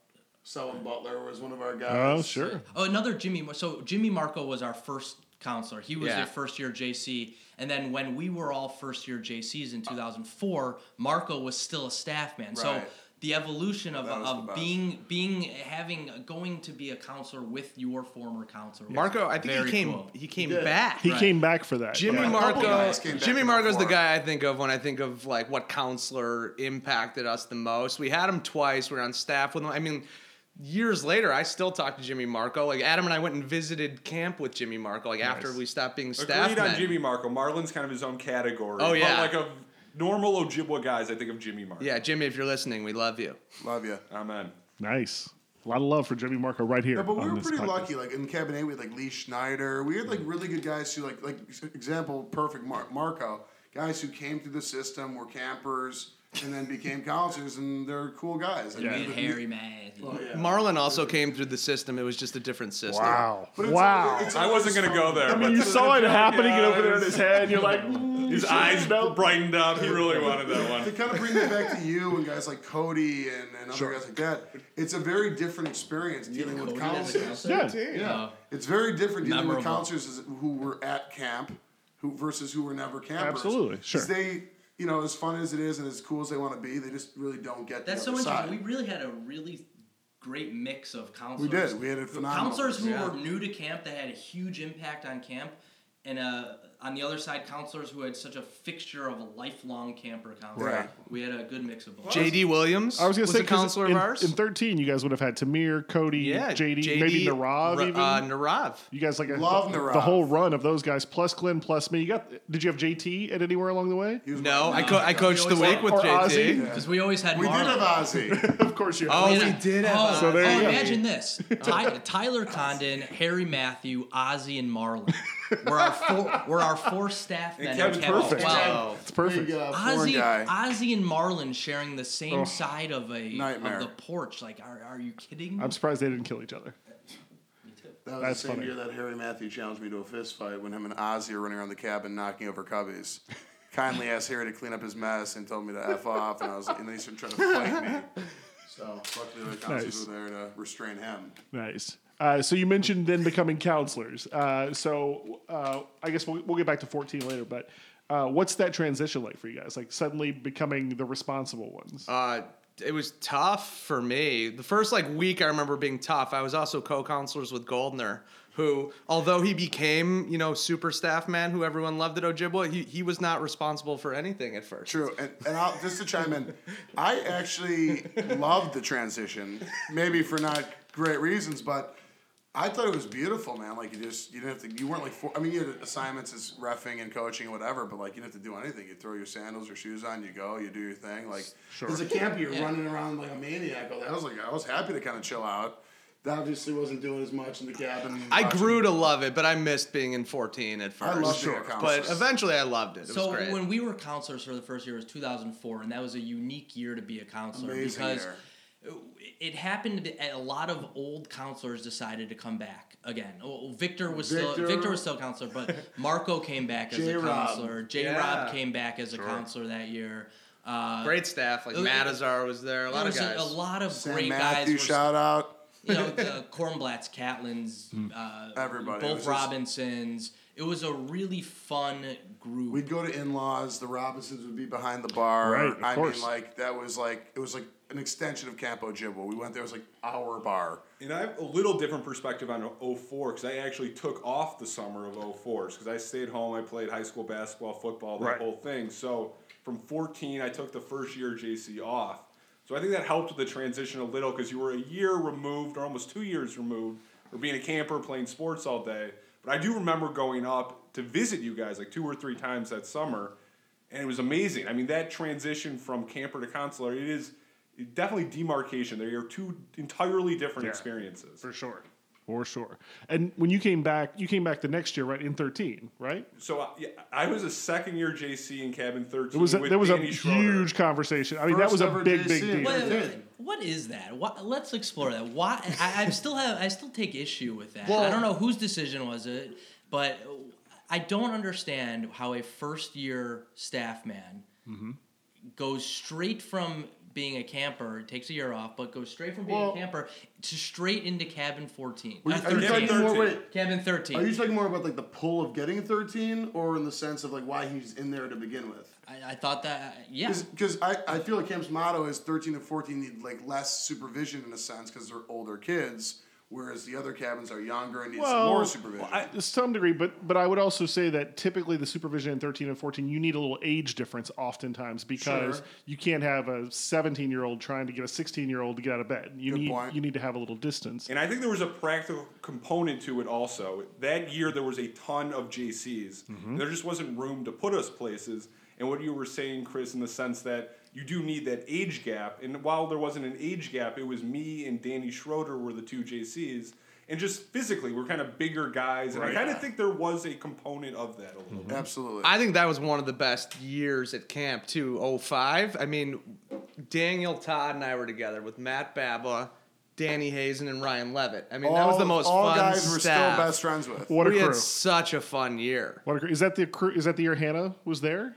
Selwyn Butler was one of our guys. Oh, sure. Oh, another Jimmy. So Jimmy Marco was our first counselor. He was Yeah. their first year JC, and then when we were all first year JCs in uh. 2004, Marco was still a staff man. So the evolution of, That was the of being being having going to be a counselor with your former counselor. was Marco, I think very he came. cool. He came did. back. He Right. came back for that. Jimmy yeah. Marco. guys came back Jimmy Marco's the guy I think of when I think of like what counselor impacted us the most. We had him twice. We are on staff with him. I mean, years later, I still talk to Jimmy Marco. Like Adam and I went and visited camp with Jimmy Marco. Like after we stopped being staff Agreed on. Jimmy Marco. Marlon's kind of his own category. Oh, yeah. But like a normal Ojibwa guys, I think of Jimmy Marco. Yeah, Jimmy, if you're listening, we love you. Love you. Amen. Nice. A lot of love for Jimmy Marco right here. Yeah, but we were pretty podcast. lucky. Like in Cabin Eight, we had like Lee Schneider. We had like really good guys who, like, like example, perfect Mar- Marco. Guys who came through the system, were campers, and then became counselors, and they're cool guys. Like, Yeah. We had we- Harry May. Oh, yeah. Marlon also came through the system. It was just a different system. Wow. But it's wow. always- it's I wasn't gonna go there. I mean, but you saw it happening Yeah, over there in his head, you're like, mm, His eyes should've brightened up. He really wanted that To one. kind of bring it back to you and guys like Cody and, and other Sure. guys like that, it's a very different experience dealing with Cody as a counselors. counselor? Yeah. Uh, It's very different dealing with Memorable. counselors as- who were at camp, who versus who were never campers. Absolutely, 'Cause sure. They, you know, as fun as it is and as cool as they want to be, they just really don't get that. That's so interesting. side. We really had a really great mix of counselors. We did. We had a phenomenal counselors who mix. were new to camp that had a huge impact on camp, and uh, on the other side, counselors who had such a fixture of a lifelong camper counselor. Right. We had a good mix of both. JD Williams I was going to say a 'cause counselor in, of ours. in 13, you guys would have had Tamir, Cody, yeah, JD, maybe Narav Ra- even. Uh, Narav. you guys like a, Love the, Narav. the whole run of those guys plus Glenn plus me. You got? Did you have JT at anywhere along the way? He was No, I, co- I coached the week with JT. Ozzy. Because we always had We did Marlon. have Ozzy. of course you. Oh, We we did have. Oh, So there oh, you go. imagine this: Ty- Tyler Condon, Harry Matthew, Ozzy, and Marlon. We're our four. We're our four staff men. Kevin in Camp Perfect. 12. It's perfect. Big, uh, foreign Ozzy, guy. Ozzy and Marlon sharing the same side of a Nightmare. of the porch. Like, are, are you kidding? me? I'm surprised they didn't kill each other. That was That's the same funny. year that Harry Matthew challenged me to a fist fight when him and Ozzy are running around the cabin knocking over cubbies. Kindly asked Harry to clean up his mess and told me to f off, and I was, and then he started trying to fight me. So luckily the counselors Nice. were there to restrain him. Nice. Uh, so you mentioned then becoming counselors. Uh, so uh, I guess we'll, we'll get back to 14 later, but uh, what's that transition like for you guys? Like suddenly becoming the responsible ones. Uh, it was tough for me. The first like week I remember being tough. I was also co-counselors with Goldner, who although he became you know super staff man who everyone loved at Ojibwa, he he was not responsible for anything at first. True, and, and I'll, just to chime in, I actually loved the transition. Maybe for not great reasons, but I thought it was beautiful, man. Like you just you didn't have to. You weren't like. For, I mean, you had assignments as refing and coaching and whatever, but like you didn't have to do anything. You throw your sandals or shoes on, you go, you do your thing. Like Sure. as a camper, you're running around like a maniac. I was like, I was happy to kind of chill out. That obviously wasn't doing as much in the cabin. I watching- grew to love it, but I missed being in 14 at I first. loved being a but eventually I loved it. It so was great. when we were counselors for the first year it was 2004, and that was a unique year to be a counselor Amazing because year. It happened that a lot of old counselors decided to come back again. Oh, Victor was still Victor. Victor was still a counselor, but Marco came back as a J-Rob. counselor. J Yeah. Rob came back as a counselor that year. Uh, great staff like Uh, Matazar was there. A there lot of a, guys. a lot of Sam great Matthew, guys. Were, shout out. you know, the Cornblatts, Catlin's, uh, Everybody. It both was just- Robinsons. It was a really fun group. We'd go to in-laws. The Robinsons would be behind the bar. Right, of I course. mean, like that was like it was like an extension of Camp Ojibwa. We went there. It was like our bar. And I have a little different perspective on 04 because I actually took off the summer of 04 because I stayed home. I played high school basketball, football, that Right. whole thing. So from 14, I took the first year of JC off. So I think that helped with the transition a little because you were a year removed or almost two years removed or being a camper playing sports all day. But I do remember going up to visit you guys like two or three times that summer, and it was amazing. I mean, that transition from camper to consular, it is definitely demarcation. They are two entirely different Yeah. experiences. For sure. For sure. And when you came back, you came back the next year, right? In 13, right? So uh, yeah, I was a second year JC in cabin thirteen. It was a, with there was a Schroeder. huge conversation. I mean, that was a big, JC big deal. Wait, wait, wait. What is that? What, let's explore that. Why? I, I still have. I still take issue with that. Well- I don't know whose decision was it, but I don't understand how a first year staff man Mm-hmm. goes straight from being a camper, takes a year off, but goes straight from being Well- a camper to straight into cabin fourteen. Were Uh, you- are you 13. talking more? 13. Wait, cabin thirteen. are you talking more about like the pull of getting thirteen, or in the sense of like why he's in there to begin with? I, I thought that. Yeah. Because I, I feel like Camp's motto is 13 and 14 need like less supervision in a sense because they're older kids, whereas the other cabins are younger and need some more supervision. I, to some degree, but but I would also say that typically the supervision in 13 and 14, you need a little age difference oftentimes because Sure. you can't have a 17 year old trying to get a 16 year old to get out of bed. You Good need point. you need to have a little distance. And I think there was a practical component to it also. That year there was a ton of JCs. Mm-hmm. There just wasn't room to put us places. And what you were saying, Chris, in the sense that you do need that age gap. And while there wasn't an age gap, it was me and Danny Schroeder were the two JCs. And just physically, we're kind of bigger guys. And Right. I kind of think there was a component of that a little mm-hmm. bit. Absolutely. I think that was one of the best years at camp too. 05. I mean, Daniel Todd and I were together with Matt Baba, Danny Hazen, and Ryan Levitt. I mean, that was the most all fun guys we're staff. still best friends with. What a we crew! had such a fun year. What a crew! Is that the crew? Is that the year Hannah was there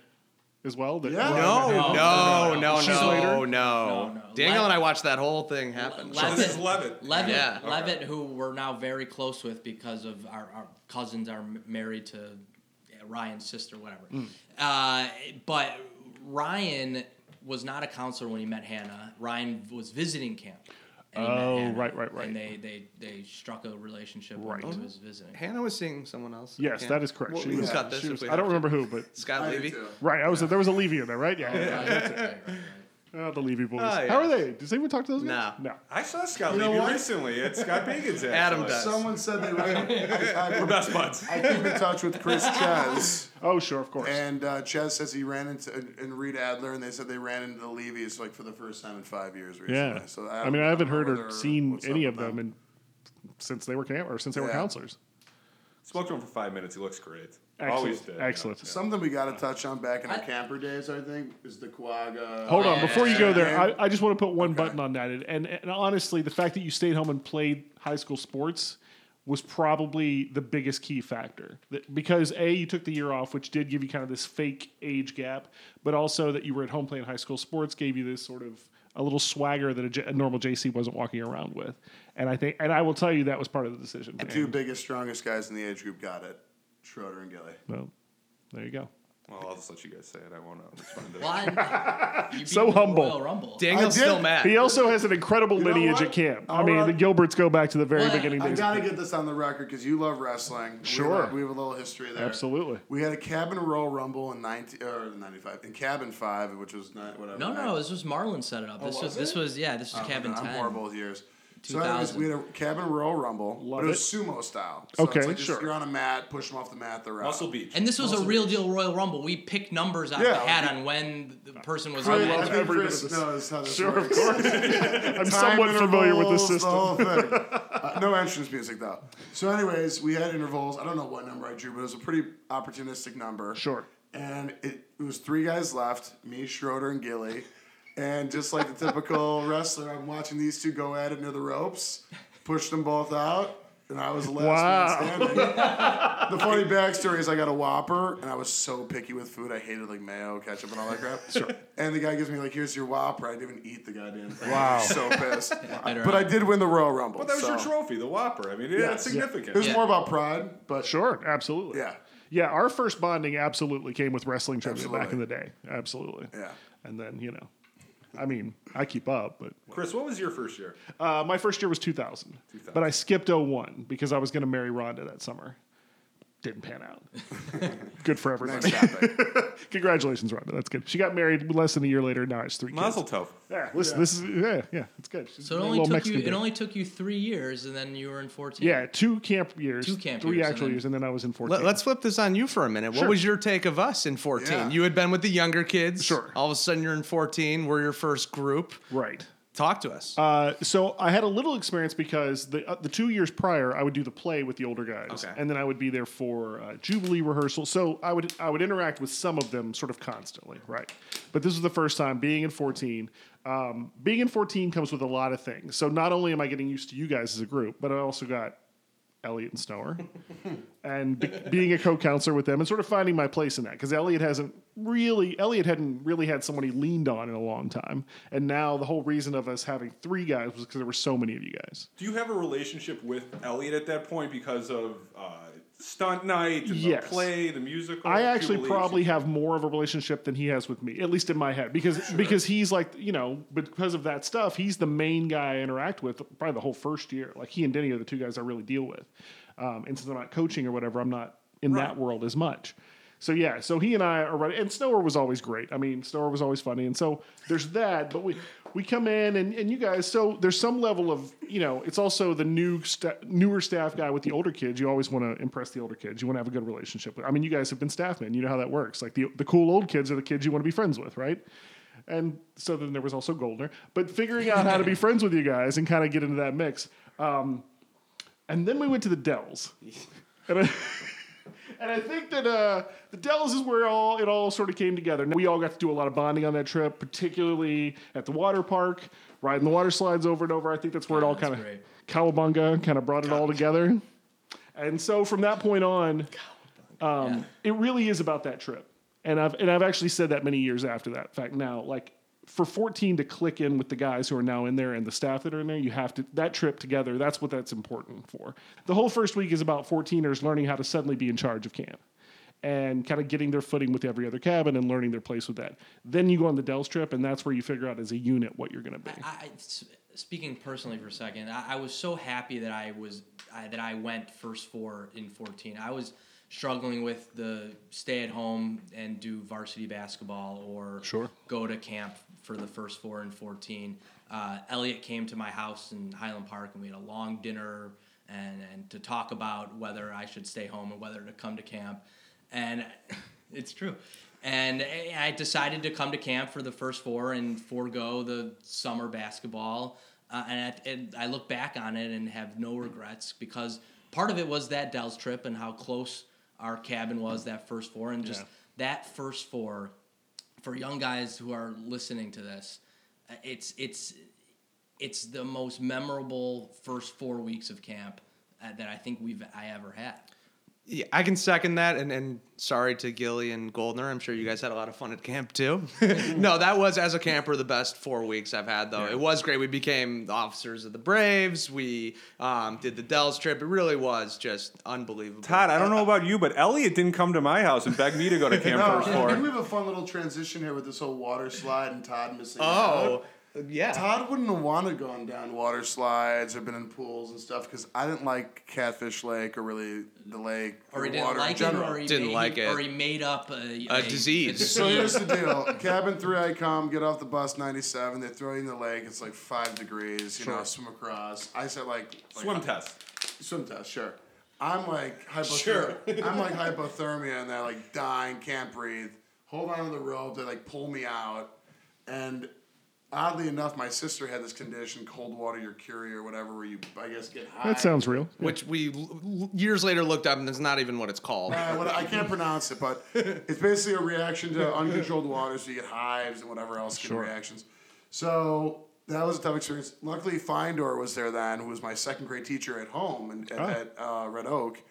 as well? That- Yeah. No, no, no, no, no. no, She's no, later? no, No, no. Daniel Le- and I watched that whole thing happen. Le- So this is Levitt- Levitt. Levitt, Yeah. Levitt, who we're now very close with because of our, our cousins are m- married to Ryan's sister, whatever. Uh, but Ryan was not a counselor when he met Hannah. Ryan was visiting camp. And he met Oh, Hannah, right, right, right. And they they they struck a relationship Right. when he was visiting. Hannah was seeing someone else. Yes, that is correct. Well, She was- cut this she was- I don't remember who, but Scott Levy. right, I was there was a Levy in there, right? Yeah, Right, right, right. Oh, the Levy boys. Oh, How are yes. they? Does anyone talk to those guys? No. no. I saw Scott You know Levy what? recently at Scott Bacon's. Adam actually. does. Someone said they ran. I, We're best buds. I keep in touch with Chris Ches, Oh, sure, of course. and uh, Ches says he ran into and Reed Adler, and they said they ran into the Levy's like for the first time in five years recently. yeah. So I, mean, I haven't don't heard or seen any of with them, in, since they were camp or since they were Yeah. counselors. Spoke to him for five minutes. He looks great. Excellent. Always did. yeah. Excellent. Something we got to touch on back in our camper days, I think, is the Quagga. Hold on, before you go there, I, I just want to put one Okay. button on that. And, and, and honestly, the fact that you stayed home and played high school sports was probably the biggest key factor. That, because A, you took the year off, which did give you kind of this fake age gap, but also that you were at home playing high school sports gave you this sort of a little swagger that a, J- a normal JC wasn't walking around with. And I think, and I will tell you that was part of the decision. The two biggest, strongest guys in the age group got it. Schroeder and Gilly. well, there you go. Well, I'll just let you guys say it. I won't uh, respond to it. Why? You beat So him in the humble. Royal Rumble. Daniel's I did. still mad. He also has an incredible know lineage what? at camp. I All mean, right. the Gilberts go back to the very Well, beginning I days. got to get this on the record because you love wrestling. We have, Sure. a, we have a little history there. Absolutely. We had a cabin Royal Rumble in 90, or 95, in cabin five, which was not, whatever. No, nine- no, this was Marlon set it up. This was was, this it? was yeah, this was Oh, cabin no, I'm ten. horrible with years. So anyways, 2000. we had a cabin Royal rumble, Love but it was sumo style. So Okay, it's like just- sure. You're on a mat, push them off the mat, they're out. Muscle Beach. And this was a real Beach. deal Royal Rumble. We picked numbers out Yeah, of the hat on when the person was Chris- on love I it. think every bit Chris of this. knows how this Sure, of works. course. I'm Time somewhat familiar with the intervals, system. The whole thing. Uh, no entrance music though. So, anyways, we had intervals. I don't know what number I drew, but it was a pretty opportunistic number. Sure. And it, it was three guys left: me, Schroeder, and Gilly. And just like the typical wrestler, I'm watching these two go at it near the ropes, pushed them both out, and I was the last Wow. man standing. the funny backstory is I got a Whopper, and I was so picky with food. I hated like mayo, ketchup, and all that crap. Sure. And the guy gives me like, "Here's your Whopper." I didn't even eat the goddamn thing. Wow. So pissed. Better but I did win the Royal Rumble. But that was your trophy, the Whopper. I mean, yeah, Yes. it's significant. It was Yeah. more about pride, but Sure, absolutely. Yeah. Yeah, our first bonding absolutely came with wrestling trivia back in the day. Absolutely. Yeah. And then, you know, I mean, I keep up, but Chris, what was your first year? uh, my first year was 2000, But I skipped 01 because I was going to marry Rhonda that summer. Didn't pan out. good for everybody. next. Congratulations, Rhonda. That's good. She got married less than a year later. Now it's three kids. Mazel tov. Yeah, listen, this is yeah, yeah, it's good. She's So it a only little took Mexican you. It baby. only took you three years, and then you were in fourteen. yeah, two camp years, Two camp three years, and actual then- years, and then I was in 14. Let, us flip this on you for a minute. What was your take of us in 14? Yeah. You had been with the younger kids. Sure. All of a sudden you're in 14. We're your first group. right. Talk to us. Uh, so I had a little experience because the uh, the two years prior I would do the play with the older guys, Okay. and then I would be there for uh, Jubilee rehearsal. So I would I would interact with some of them sort of constantly, right? But this was the first time being in 14. Um, being in 14 comes with a lot of things. So not only am I getting used to you guys as a group, but I also got Elliot and Snower, and be- being a co-counselor with them and sort of finding my place in that because Elliot hasn't really Elliot hadn't really had someone he leaned on in a long time, and now the whole reason of us having three guys was because there were so many of you guys. Do you have a relationship with Elliot at that point because of uh, stunt night, and Yes. the play, the musical? I actually Jubilees? probably have more of a relationship than he has with me, at least in my head, because because he's like you know, because of that stuff, he's the main guy I interact with probably the whole first year. Like he and Denny are the two guys I really deal with, um, and since I'm not coaching or whatever, I'm not in that world as much. So yeah, so he and I are ready, and Snower was always great. I mean, Snower was always funny, and so there's that. But we we come in and, and you guys, so there's some level of you know, it's also the new sta- newer staff guy with the older kids. You always want to impress the older kids. You want to have a good relationship. with I mean, you guys have been staff men. You know how that works. Like the the cool old kids are the kids you want to be friends with, right? And so then there was also Goldner, but figuring out how to be friends with you guys and kind of get into that mix. Um, and then we went to the Dells. And I, and I think that uh, the Dells is where all it all sort of came together. We all got to do a lot of bonding on that trip, particularly at the water park, riding the water slides over and over. I think that's where it all kind of cowabunga kind of brought it all together. And so from that point on, um, Yeah. it really is about that trip. And I've and I've actually said that many years after that. In fact, now like for 14 to click in with the guys who are now in there and the staff that are in there, you have to that trip together. That's what that's important for. The whole first week is about 14ers learning how to suddenly be in charge of camp. and kind of getting their footing with every other cabin and learning their place with that. Then you go on the Dells trip, and that's where you figure out as a unit what you're going to be. I, I- speaking personally for a second, I, I was so happy that I was I, that I went first four in fourteen. I was struggling with the stay at home and do varsity basketball or Sure. go to camp for the first four and fourteen. Uh, Elliot came to my house in Highland Park and we had a long dinner and, and to talk about whether I should stay home or whether to come to camp. And it's true. And I decided to come to camp for the first four and forego the summer basketball. Uh, and, I, and I look back on it and have no regrets because part of it was that Dell's trip and how close our cabin was that first four. And just Yeah. that first four, for young guys who are listening to this, it's it's it's the most memorable first four weeks of camp uh, that I think we've I ever had. Yeah, I can second that, and, and sorry to Gilly and Goldner. I'm sure you guys had a lot of fun at camp too. no, that was as a camper the best four weeks I've had though. It was great. We became officers of the Braves. We um, did the Dells trip. It really was just unbelievable. Todd, I don't know about you, but Elliot didn't come to my house and beg me to go to camp No, first and, and we have a fun little transition here with this whole water slide and Todd missing Oh, out. Yeah. Todd wouldn't have wanted gone down water slides or been in pools and stuff because I didn't like Catfish Lake or really the lake Or he or didn't water in like it, general. or he Didn't made, like it. or he made up a, A disease. So here's the deal. Cabin three, I come, get off the bus, 97. They throw you in the lake. It's like five degrees. You know, swim across. I said like, like Swim test. Swim test, sure. I'm like hypothermia. Sure. I'm like hypothermia, and they're like dying, can't breathe. Hold on to the rope. They like pull me out, and oddly enough, my sister had this condition, cold water urcuria or whatever, where you, I guess, get high. That sounds real. Which we l- l- years later looked up, and it's not even what it's called. Uh, what, I can't pronounce it, but it's basically a reaction to uncontrolled water, so you get hives and whatever else kind of reactions. So that was a tough experience. Luckily, Findor was there then, who was my second grade teacher at home and at, at uh, Red Oak,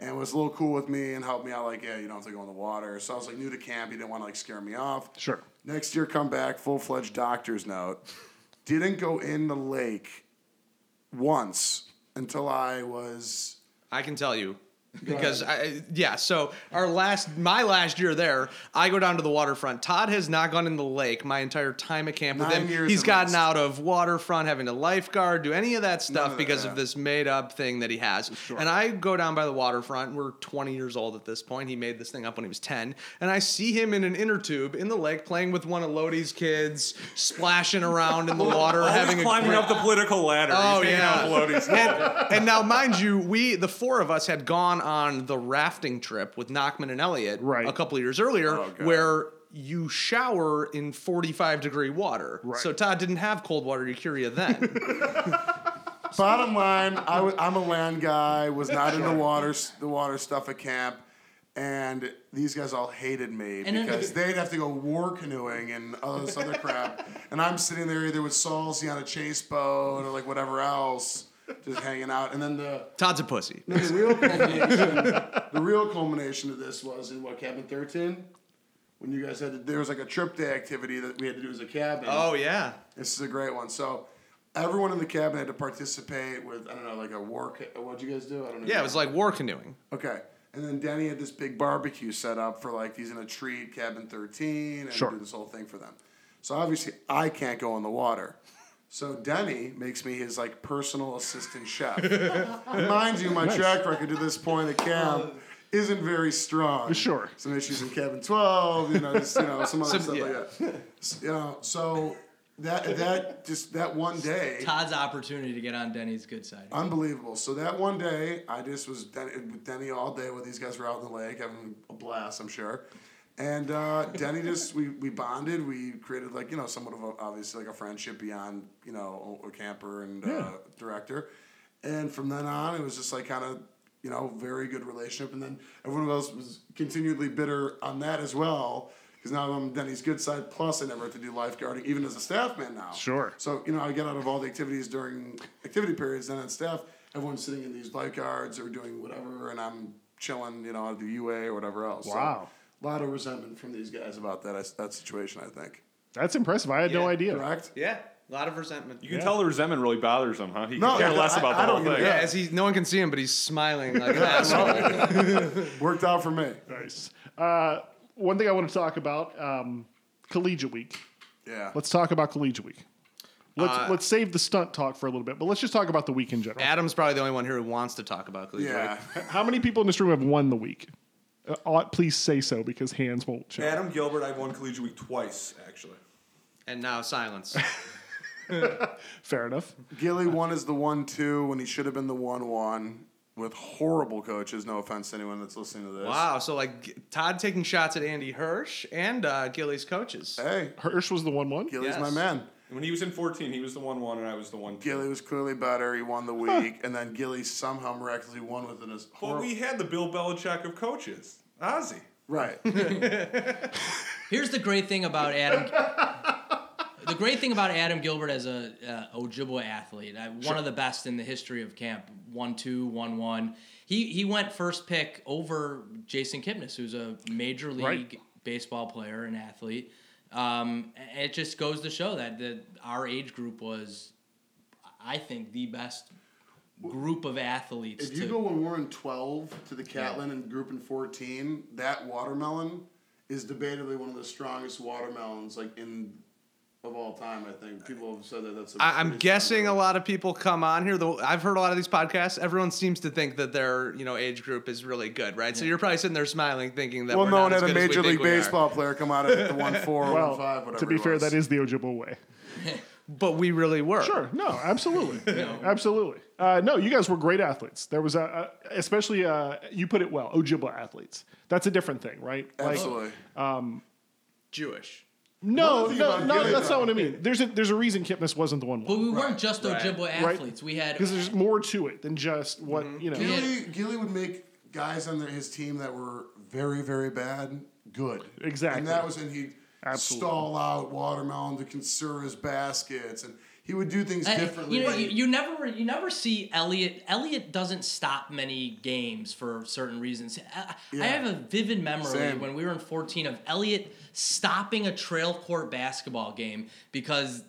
and was a little cool with me and helped me out. Like, yeah, you don't have to go in the water. So I was like new to camp. He didn't want to like scare me off. Sure. Next year, come back, full fledged doctor's note. Didn't go in the lake once until I was I can tell you. Because I, yeah, so our last, my last year there, I go down to the waterfront. Todd has not gone in the lake my entire time at camp with Nine him. years He's at gotten least. out of waterfront, having a lifeguard, do any of that stuff of that, because yeah. of this made up thing that he has. And I go down by the waterfront. We're 20 years old at this point. He made this thing up when he was 10, and I see him in an inner tube in the lake playing with one of Lodi's kids, splashing around in the water, having a climbing great- up the political ladder. Oh He's hanging yeah. out with Lodi's. and, and now, mind you, we the four of us had gone on the rafting trip with Knockman and Elliot Right. a couple of years earlier, Oh, where you shower in 45 degree water. Right. So Todd didn't have cold water urcuria then. Bottom line, I w- I'm a land guy. Was not into water, the water stuff at camp, and these guys all hated me And then- because they'd have to go war canoeing and all this other crap, and I'm sitting there either with Salsy on a chase boat or like whatever else, just hanging out. And then the Todd's a pussy. then the real culmination, the real culmination of this was in what cabin 13, when you guys had to, there was like a trip day activity that we had to do as a cabin. Oh yeah. This is a great one. So everyone in the cabin had to participate with I don't know like a war. Ca- what'd you guys do? I don't know. Yeah, it was like war canoeing. okay. And then Denny had this big barbecue set up for like he's in a treat cabin thirteen and Sure. do this whole thing for them. So obviously I can't go in the water. So Denny makes me his like personal assistant chef. and mind you, my track record to this point at camp isn't very strong. Sure. Some issues in cabin twelve, you know, just you know, some other Some- stuff yeah. like that. S- You know, so that that just that one day Todd's opportunity to get on Denny's good side. Unbelievable. So that one day, I just was Denny, with Denny all day while these guys were out in the lake having a blast, I'm sure. And uh, Denny just we, we bonded. We created like you know somewhat of a, obviously like a friendship beyond you know a camper and uh, director. And from then on, it was just like kind of you know very good relationship. And then everyone else was continually bitter on that as well. Because now I'm Denny's good side. Plus, I never have to do lifeguarding, even as a staff man now. Sure. So, you know, I get out of all the activities during activity periods, then on staff, everyone's sitting in these lifeguards or doing whatever, and I'm chilling, you know, I'll do UA or whatever else. So, Wow. A lot of resentment from these guys about that that situation, I think. That's impressive. I had no idea. Correct? Yeah. A lot of resentment. You can Yeah. tell the resentment really bothers him, huh? He No, can care less I- about I the don't whole thing. Yeah, Yeah. as he, no one can see him, but he's smiling like an asshole. Worked out for me. Nice. Uh, one thing I want to talk about um, collegiate week. Yeah. Let's talk about collegiate week. Let's Uh, let's save the stunt talk for a little bit, but let's just talk about the week in general. Adam's probably the only one here who wants to talk about collegiate Yeah. week. How many people in this room have won the week? Uh, ought- please say so because hands won't show. Adam Gilbert, I've won collegiate week twice, actually. And now silence. Fair enough. Gilly one is the one two when he should have been the one one with horrible coaches. No offense to anyone that's listening to this. wow. So like Todd taking shots at Andy Hirsch and uh, Gilly's coaches. Hey, Hirsch was the one one. Gilly's Yes. my man. And when he was in 14, he was the 1 1, and I was the 1 2. Gilly was clearly better. He won the week, and then Gilly somehow miraculously won within his. Well, hor- we had the Bill Belichick of coaches, Ozzy. right. Here's the great thing about Adam. the great thing about Adam Gilbert as a uh, Ojibwa athlete, uh, one of the best in the history of camp. One two, one one. He he went first pick over Jason Kipnis, who's a major league Right. baseball player and athlete. Um, it just goes to show that that our age group was, I think, the best group of athletes. If you to- go when we're in 12 to the Catlin and group in 14, that watermelon is debatably one of the strongest watermelons like in of all time. I think people have said that that's. a I, I'm guessing a lot of people come on here. Though I've heard a lot of these podcasts. Everyone seems to think that their you know age group is really good, right? So you're probably sitting there smiling, thinking that Well, we're no not one had a good as we Major League. Baseball player come out at the one four or Well, one five, whatever. to be it fair, that is the Ojibwa way. but we really were. Sure. No, absolutely. no. Absolutely. Uh, no, you guys were great athletes. There was a, a especially uh, you put it well, Ojibwa athletes. That's a different thing, right? Like, absolutely. Jewish. No, no, no, Gilly, that's not what I mean. There's a there's a reason Kipnis wasn't the one. but we weren't just right, Ojibwa right. athletes. We had Because there's more to it than just what mm-hmm. you know. Gilly, Gilly would make guys on their, his team that were very, very bad good. Exactly. And that was, and he'd Absolutely. stall out watermelon to conserve his baskets, and he would do things I- differently. You know, you, you never you never see Elliot. Elliot doesn't stop many games for certain reasons. I, I have a vivid memory Same. when we were in fourteen of Elliot stopping a trail court basketball game because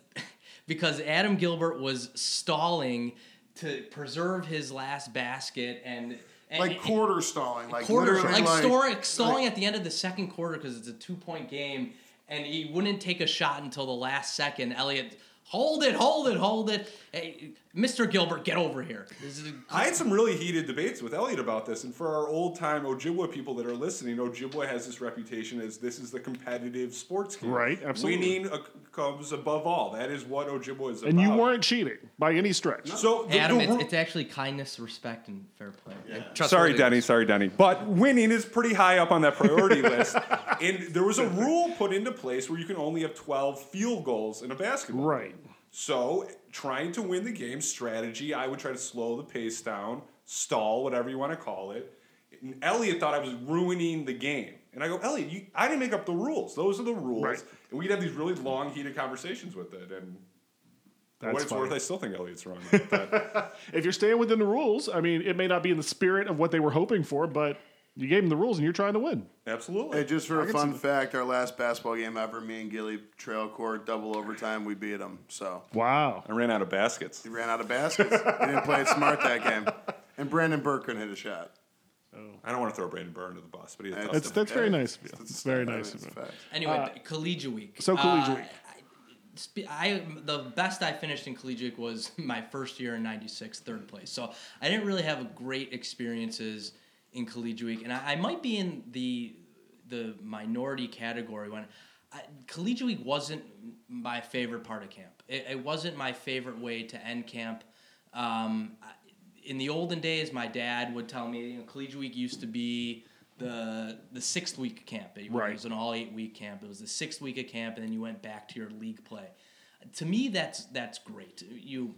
because Adam Gilbert was stalling to preserve his last basket and. and like quarter stalling, like quarter, like, like stalling, stalling at the end of the second quarter because it's a two point game, and he wouldn't take a shot until the last second. Elliot, hold it, hold it, hold it. Hey, Mr. Gilbert, get over here. This is a- I had some really heated debates with Elliot about this, and for our old time Ojibwa people that are listening, Ojibwa has this reputation as this is the competitive sports game. Right, absolutely. Winning comes above all. That is what Ojibwa is about. And you weren't cheating by any stretch. So the, Adam, the it's, it's actually kindness, respect, and fair play. Sorry, Denny. Sorry, Denny. But winning is pretty high up on that priority list. And there was a rule put into place where you can only have 12 field goals in a basketball. Right. game. So, trying to win the game strategy, I would try to slow the pace down, stall, whatever you want to call it. And Elliot thought I was ruining the game. And I go, Elliot, you, I didn't make up the rules. Those are the rules. Right. And we'd have these really long, heated conversations with it. And That's what it's funny. worth, I still think Elliot's wrong. about that. If you're staying within the rules, I mean, it may not be in the spirit of what they were hoping for, but you gave them the rules and you're trying to win. Absolutely. Hey, just for I a fun fact, our last basketball game ever, me and Gilly trail court double overtime, we beat them. So Wow. I ran out of baskets. he ran out of baskets. he didn't play it smart that game. And Brandon Burke couldn't hit a shot. Oh. I don't want to throw Brandon Byrne to the bus, but he had That's- That's that's very nice of you. That's- It's very nice of a you. fact. Anyway, collegiate week. so collegiate Uh, week. I, I the best I finished in collegiate was my first year in '96, third place. So I didn't really have great experiences in collegiate week, and I, I might be in the the minority category when I, collegiate week wasn't my favorite part of camp. It, it wasn't my favorite way to end camp. Um, in the olden days, my dad would tell me, you know, collegiate week used to be the the sixth week of camp. It Right. was an all eight week camp. It was the sixth week of camp, and then you went back to your league play. To me, that's that's great. You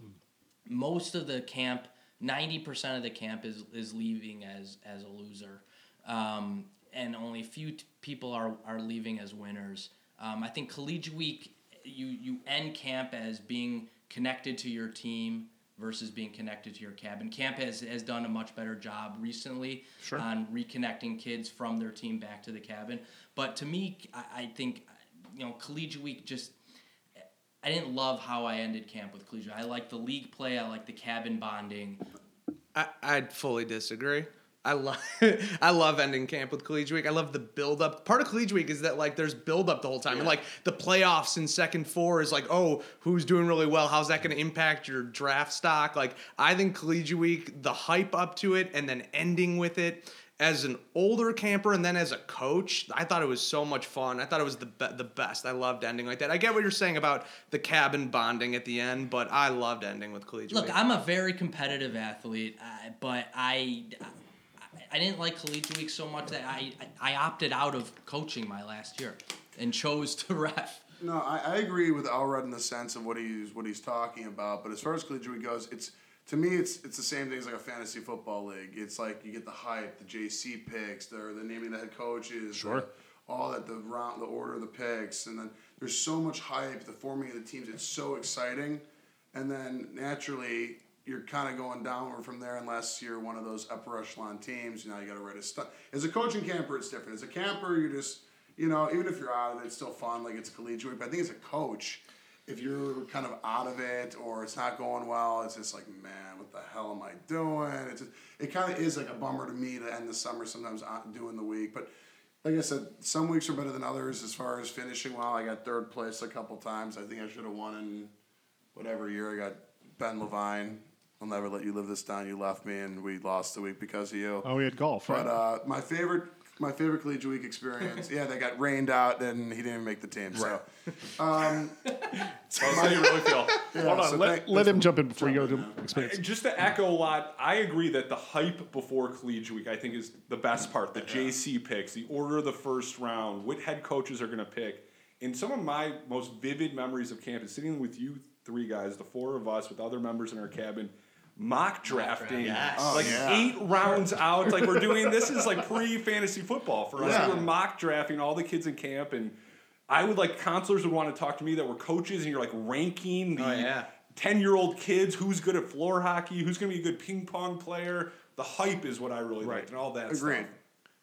most of the camp, ninety percent of the camp is is leaving as as a loser, um, and only a few t- people are are leaving as winners. Um, I think collegiate week, you you end camp as being connected to your team versus being connected to your cabin. Camp has, has done a much better job recently Sure. on reconnecting kids from their team back to the cabin. But to me, I, I think you know collegiate week just I didn't love how I ended camp with collegiate. I like the league play. I like the cabin bonding. I, I'd fully disagree. I love I love ending camp with collegiate week. I love the build up. Part of collegiate week is that like there's build up the whole time. And like the playoffs in second four is like, oh, who's doing really well? How's that gonna impact your draft stock? Like I think collegiate week, the hype up to it and then ending with it as an older camper and then as a coach, I thought it was so much fun. I thought it was the be- the best. I loved ending like that. I get what you're saying about the cabin bonding at the end, but I loved ending with collegiate Look, week. I'm a very competitive athlete, uh, but I, I I didn't like collegiate week so much that I I opted out of coaching my last year and chose to ref. No, I, I agree with Elrod in the sense of what he's what he's talking about. But as far as collegiate week goes, it's to me it's it's the same thing as like a fantasy football league. It's like you get the hype, the JC picks, the the naming of the head coaches, Sure. the- all that the round, the order of the picks, and then there's so much hype, the forming of the teams. It's so exciting, and then naturally you're kind of going downward from there unless you're one of those upper echelon teams. You know, you got to write a stunt. As a coaching camper, it's different. As a camper, you're just you know, even if you're out of it, it's still fun. Like it's collegiate. But I think as a coach, if you're kind of out of it or it's not going well, it's just like, man, what the hell am I doing? It's just, it kind of is like a bummer to me to end the summer sometimes uh, doing the week. But like I said, some weeks are better than others as far as finishing well. I got third place a couple times. I think I should have won in whatever year. I got Ben Levine. I'll never let you live this down. You left me, and we lost the week because of you. Oh, we had golf, right? But uh, my favorite, my favorite collegiate week experience. yeah, they got rained out, and he didn't even make the team. So, um, So how do you really feel? yeah, Hold on, so let, thank- let him jump in before you go to in now. experience. Just to echo a lot, I agree that the hype before collegiate week, I think, is the best part. The JC picks, the order of the first round, what head coaches are going to pick. And some of my most vivid memories of camp is sitting with you three guys, the four of us, with other members in our cabin, mock drafting, Yes. Oh, like yeah. eight rounds out. Like we're doing this is like pre fantasy football for us. Yeah. We were mock drafting all the kids in camp and. I would like counselors would want to talk to me that were coaches, and you're like ranking the Oh, yeah. 10 year old kids who's good at floor hockey, who's going to be a good ping pong player. The hype is what I really liked, and all that Agreed. stuff.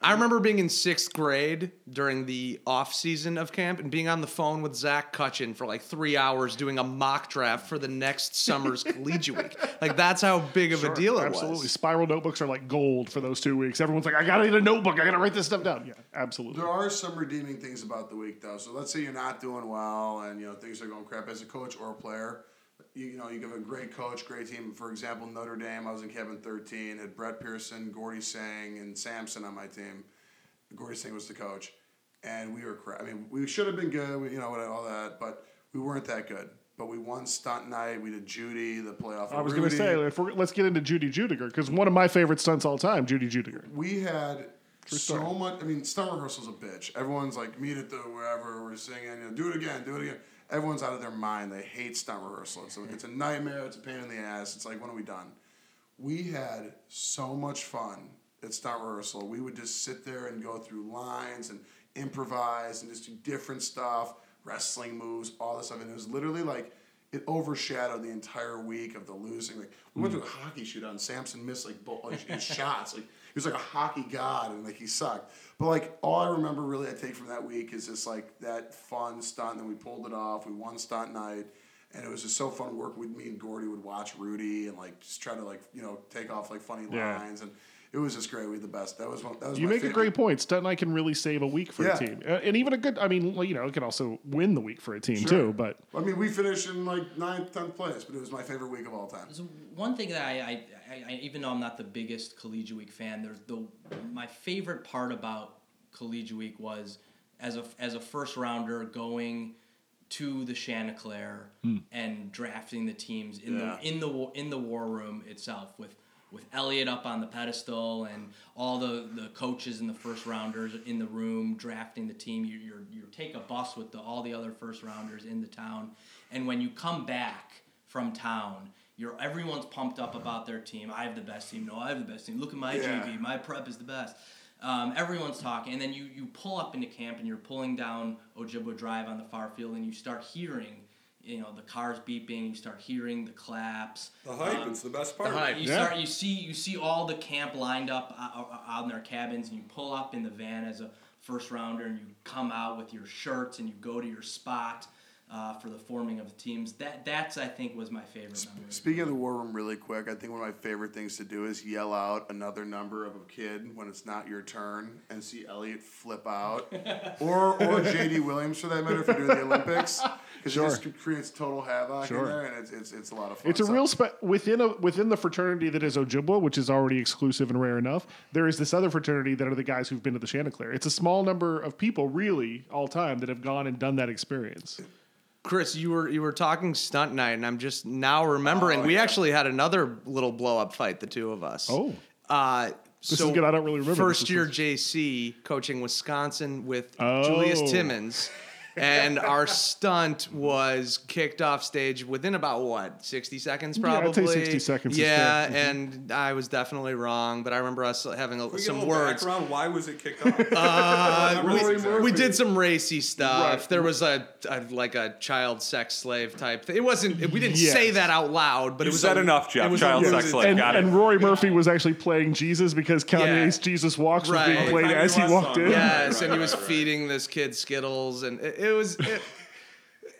I remember being in sixth grade during the off season of camp and being on the phone with Zach Cutchin for like three hours doing a mock draft for the next summer's collegiate week. Like that's how big of a deal it absolutely. was. Absolutely, spiral notebooks are like gold for those two weeks. Everyone's like, I gotta get a notebook. I gotta write this stuff down. Yeah, absolutely. There are some redeeming things about the week, though. So let's say you're not doing well, and you know things are going crap as a coach or a player. You, you know, you give a great coach, great team. For example, Notre Dame. I was in Kevin 13. Had Brett Pearson, Gordy Sang, and Sampson on my team. Gordy Sang was the coach, and we were crap. I mean, we should have been good. We, you know, all that, but we weren't that good. But we won stunt night. We did Judy, the playoff. I was going gonna say, if we're, let's get into Judy Judiger because one of my favorite stunts all time, Judy Judiger. we had so story. much. I mean, stunt rehearsal's a bitch. Everyone's like, meet at the wherever we're singing. You know, do it again, do it again. Everyone's out of their mind. They hate stunt rehearsal. It's a, it's a nightmare. It's a pain in the ass. It's like, when are we done? We had so much fun at stunt rehearsal. We would just sit there and go through lines and improvise and just do different stuff, wrestling moves, all this stuff. And it was literally like it overshadowed the entire week of the losing. Like we went to a hockey shootout and Samson missed like, bo- like his shots. Like he was like a hockey god and like he sucked. But like all I remember really I take from that week is just like that fun stunt. that we pulled it off. We won stunt night. And it was just so fun working with me and Gordy would watch Rudy and like just try to like you know take off like funny Yeah. lines and it was just great. We had the best. That was one. That was You my make a great point. Stunt night can really save a week for Yeah. a team, and even a good. I mean, well, you know, it can also win the week for a team Sure. too. But I mean, we finished in like ninth, tenth place, but it was my favorite week of all time. So one thing that I, I, I, I even though I'm not the biggest collegiate week fan, there's the my favorite part about collegiate week was as a as a first rounder going to the Chanticleer hmm. and drafting the teams in Yeah. the in the in the war room itself with with Elliot up on the pedestal and all the, the coaches and the first rounders in the room drafting the team. You you you take a bus with the, all the other first rounders in the town, and when you come back from town, you're everyone's pumped up about their team. I have the best team. No, I have the best team. Look at my Yeah. GV. My prep is the best. Um, everyone's talking, and then you you pull up into camp and you're pulling down Ojibwa Drive on the far field, and you start hearing. You know the cars beeping. You start hearing the claps. The hype Um, is the best part. the hype. you Yeah. start you see you see all the camp lined up uh, uh, out in their cabins and you pull up in the van as a first rounder and you come out with your shirts and you go to your spot uh, for the forming of the teams. That that's I think was my favorite memory. Speaking of the war room, really quick, I think one of my favorite things to do is yell out another number of a kid when it's not your turn and see Elliot flip out, or or JD Williams for that matter if you're doing the Olympics, because Sure. it just creates total havoc Sure. in there, and it's, it's it's a lot of fun. It's a So- real spe- within a within the fraternity that is Ojibwa, which is already exclusive and rare enough. There is this other fraternity that are the guys who've been to the Chanticleer. It's a small number of people, really, all time that have gone and done that experience. Chris, you were you were talking stunt night, and I'm just now remembering Oh, we yeah. actually had another little blow up fight, the two of us. Oh. uh, This so is good. I don't really remember First year JC coaching Wisconsin with Oh. Julius Timmons. And our stunt was kicked off stage within about what sixty seconds, Yeah, I'd probably. say 60 seconds Yeah, fair. Mhm. and I was definitely wrong, but I remember us having a, Can we get a some words. background? Why was it kicked off? Uh, we, we did some racy stuff. Right. There was a, a like a child sex slave type thing. It wasn't. We didn't Yes. say that out loud, but You it was said a- enough, Jeff. Child a- sex slave. and, Got it. Rory Murphy was actually playing Jesus because Kanye's Jesus Walks was being played as he walked West in. Yes, Right, and he was right. feeding this kid Skittles, and it, it was. It,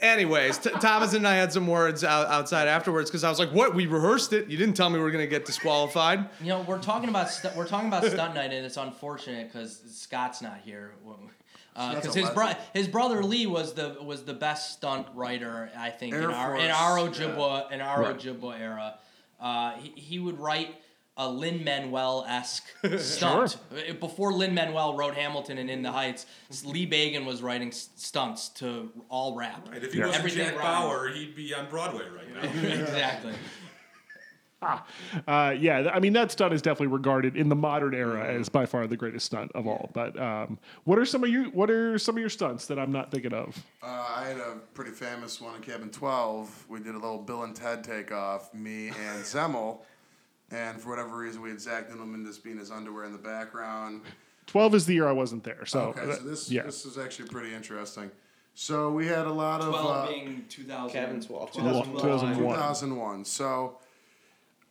anyways, t- Thomas and I had some words out, outside afterwards because I was like, "What? We rehearsed it. You didn't tell me we were gonna get disqualified." You know, we're talking about stu- we're talking about stunt night, and it's unfortunate because Scott's not here. Because a his bro- his brother Lee was the was the best stunt writer I think Air in our in Force, our yeah. Ojibwa in our Right. Ojibwa era. Uh, he, he would write a Lin Manuel esque stunt Uh, before Lin Manuel wrote Hamilton and In the Heights. Lee Bagan was writing stunts to all rap. Right, if he Yeah. wasn't Everything Jack rhymes. Bauer, he'd be on Broadway right now. exactly. Uh, yeah, I mean that stunt is definitely regarded in the modern era as by far the greatest stunt of all. But um, what are some of you? What are some of your stunts that I'm not thinking of? Uh, I had a pretty famous one in Cabin 12. We did a little Bill and Ted takeoff, me and Zemmel. And for whatever reason, we had Zach Nindelman just being his underwear in the background. Twelve is the year I wasn't there. So, okay, that- so this yeah, this is actually pretty interesting. So we had a lot of Twelve uh, being two thousand. Cabin 12. 2001. 2001. So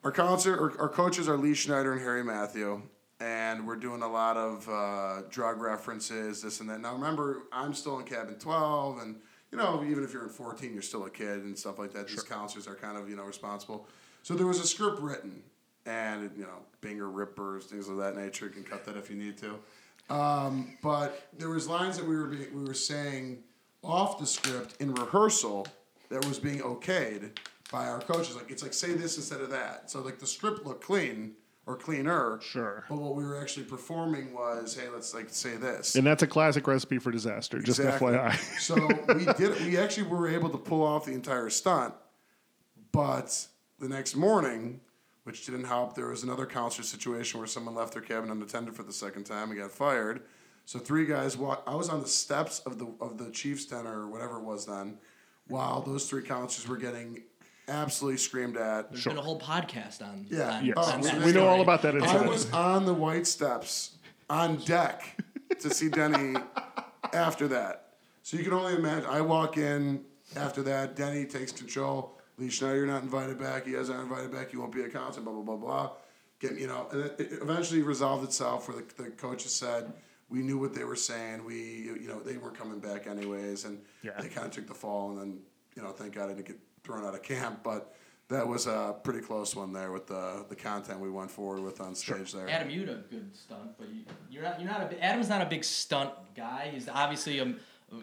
our concert, our, our coaches are Lee Schneider and Harry Matthew, and we're doing a lot of uh, drug references, this and that. Now remember, I'm still in cabin 12, and you know, even if you're in 14, you're still a kid and stuff like that. These counselors are kind of you know responsible. So there was a script written, and you know, Binger rippers, things of that nature. You can cut that if you need to. Um, but there was lines that we were be, we were saying off the script in rehearsal that was being okayed by our coaches. Like it's like say this instead of that. So like the script looked clean or cleaner. Sure. But what we were actually performing was, hey, let's like say this. and that's a classic recipe for disaster. Just Exactly. FYI. so we did. We actually were able to pull off the entire stunt, but the next morning, which didn't help, there was another counselor situation where someone left their cabin unattended for the second time and got fired. So three guys walked. I was on the steps of the of the Chiefs Den or whatever it was then, while those three counselors were getting absolutely screamed at. There's been a whole podcast on. Yeah. on- Yes. On we- that we know all about that I was on the white steps on deck to see Denny after that. So you can only imagine. I walk in after that. Denny takes control. Lee Schneider, you're not invited back. You guys aren't invited back. You won't be a counselor. Blah blah blah blah. Get you know. And it, it eventually resolved itself where the, the coaches said we knew what they were saying. We you know they weren't coming back anyways, and Yeah. they kind of took the fall. And then you know thank God I didn't get thrown out of camp, but. That was a pretty close one there with the the content we went forward with on stage there. Adam, you had a good stunt, but you, you're not. You're not a. bi- Adam's not a big stunt guy. He's obviously a, a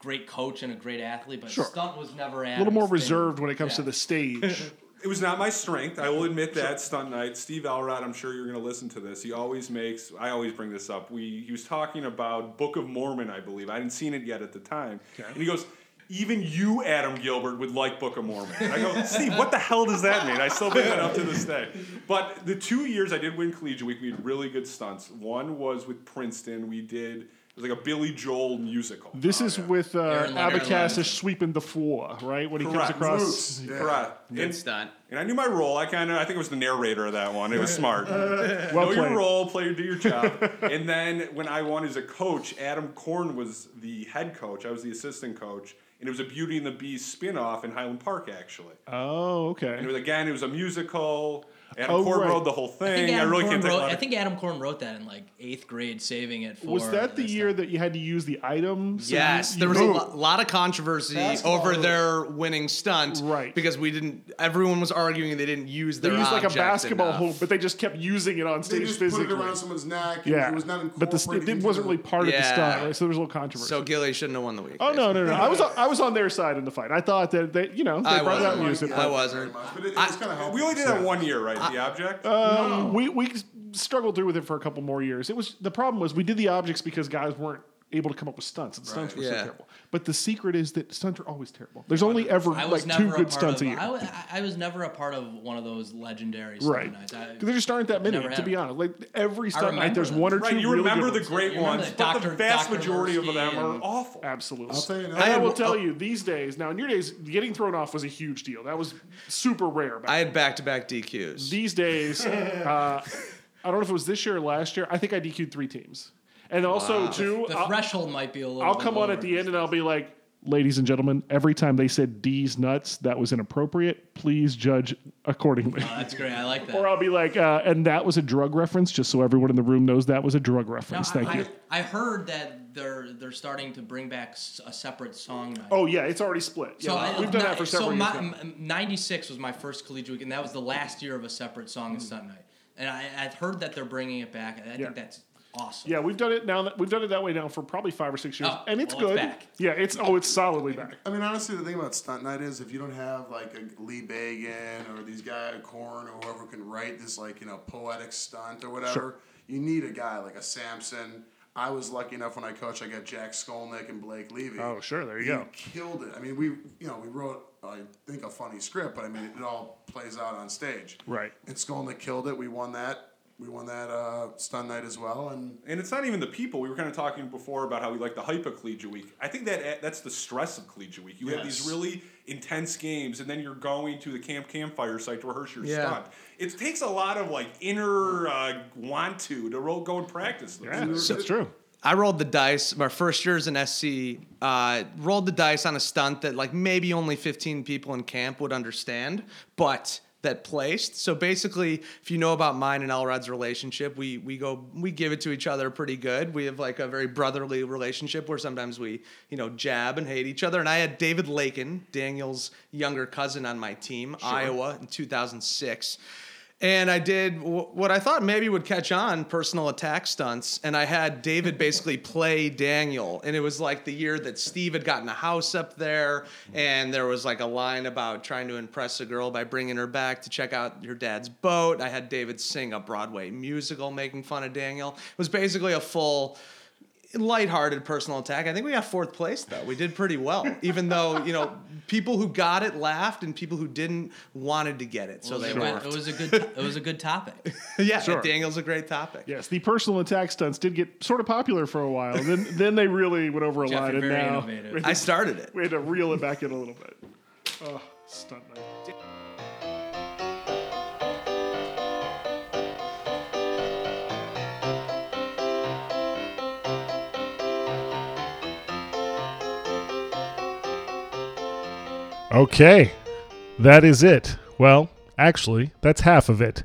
great coach and a great athlete, but Sure. stunt was never. a little more thing. reserved when it comes to the stage. It was not my strength. I will admit that stunt night. Steve Elrod, I'm sure you're going to listen to this. He always makes. I always bring this up. We he was talking about Book of Mormon, I believe. I hadn't seen it yet at the time, okay. and he goes. Even you, Adam Gilbert, would like Book of Mormon. And I go, Steve, what the hell does that mean? I still bring that up to this day. But the two years I did win Collegiate Week, we had really good stunts. One was with Princeton. We did, it was like a Billy Joel musical. This is with uh, Aaron Leonard. Abacassis sweeping the floor, right? When he Correct. comes across. Roots. Yeah. Correct. Good And- stunt. And I knew my role. I kind of, I think it was the narrator of that one. It was smart. Well know your role, play, do your job. and then when I won as a coach, Adam Korn was the head coach. I was the assistant coach, and it was a Beauty and the Beast spin-off in Highland Park, actually. Oh, okay. And it was again, it was a musical. Adam Oh, Korn right. wrote the whole I thing. think, I, Adam really Korn can't think wrote, about I think Adam Korn wrote that in like eighth grade, saving it for. Was that the this year stuff. that you had to use the item? so Yes, you- there was you a lo- lot of controversy Basketball over really- their winning stunt, Right. Because we didn't. Everyone was arguing they didn't use their. They used like a basketball enough. hoop, but they just kept using it on stage. They stage just physically. put it around someone's neck. And yeah, It was not but the st- incorporated it into wasn't really part of the stunt, right? So there was a little controversy. So Gilly shouldn't have won the week. oh no, no, no! I was I was on their side in the fight. I thought that they, you know, they I brought it out and wasn't. used it. I but- wasn't. But it, it was kind of helpful. we only did that one year, right? The object. Um, we we struggled through with it for a couple more years. It was the problem was we did the objects because guys weren't able to come up with stunts, and stunts were so terrible. But the secret is that stunts are always terrible. There's only ever I was like two never a good part stunts of. a year. I, wa- I- I was never a part of one of those legendary Right. stunt nights. I- There just aren't that many, to be honest. Like every stunt night, there's them. one or right, two. you really remember good the ones. great You ones, the but the vast Dr. majority of them are and- awful. Absolutely. I'll tell you now. And I will tell you, these days, now in your days, getting thrown off was a huge deal. That was super rare. Back I had back to back DQs. these days, uh, I don't know if it was this year or last year. I think I DQ'd three teams, and also too. The I'll, threshold might be a little. I'll bit come on at the end and I'll be like, "Ladies and gentlemen, every time they said D's nuts, that was inappropriate. Please judge accordingly." Oh, that's great. I like that. Or I'll be like, uh, "And that was a drug reference, just so everyone in the room knows that was a drug reference." I, Thank I, you. I heard that they're they're starting to bring back a separate song night. Oh yeah, it's already split. Yeah, So I, we've done that for several so years. my, now. m- 96 was my first collegiate week, and that was the last year of a separate song and stunt night. And I, I've heard that they're bringing it back. and I Yeah. think that's awesome. Yeah, we've done it now. That, we've done it that way now for probably five or six years, Oh, and it's well, it's good. back. Yeah, it's oh, it's solidly back. I mean, honestly, the thing about stunt night is if you don't have like a Lee Bagan or these guy Korn or whoever can write this like you know poetic stunt or whatever, Sure. you need a guy like a Samson. I was lucky enough when I coached, I got Jack Skolnick and Blake Levy. Oh, sure, there you He go. Killed it. I mean, we you know we wrote I think a funny script, but I mean it all plays out on stage. Right. And Skolnick killed it. We won that. We won that uh, stunt night as well, and And it's not even the people. We were kind of talking before about how we like the hype of collegiate week. I think that that's the stress of collegiate week. You have these really intense games, and then you're going to the camp campfire site to rehearse your Yeah. stunt. It takes a lot of like inner uh, want to to ro- go and practice. Those. Yeah, that's true. I rolled the dice. My first year as an SC, uh, rolled the dice on a stunt that like maybe only 15 people in camp would understand, but that placed. So basically, if you know about mine and Elrod's relationship, we we go we give it to each other pretty good. We have like a very brotherly relationship where sometimes we you know jab and hate each other. And I had David Lakin, Daniel's younger cousin, on my team, Iowa in 2006. And I did w- what I thought maybe would catch on personal attack stunts. And I had David basically play Daniel. And it was like the year that Steve had gotten a house up there. And there was like a line about trying to impress a girl by bringing her back to check out your dad's boat. I had David sing a Broadway musical making fun of Daniel. It was basically a full lighthearted personal attack. I think we got fourth place though. We did pretty well, even though you know people who got it laughed and people who didn't wanted to get it, so It was, they a, laughed. good- it was a good. It was a good topic. yeah, Sure. Daniel's a great topic. Yes, the personal attack stunts did get sort of popular for a while. Then then they really went over a Jeff, line, and very now innovative. we I started it. we had to reel it back in a little bit. Oh, stunt night. Okay, that is it. Well, actually, that's half of it.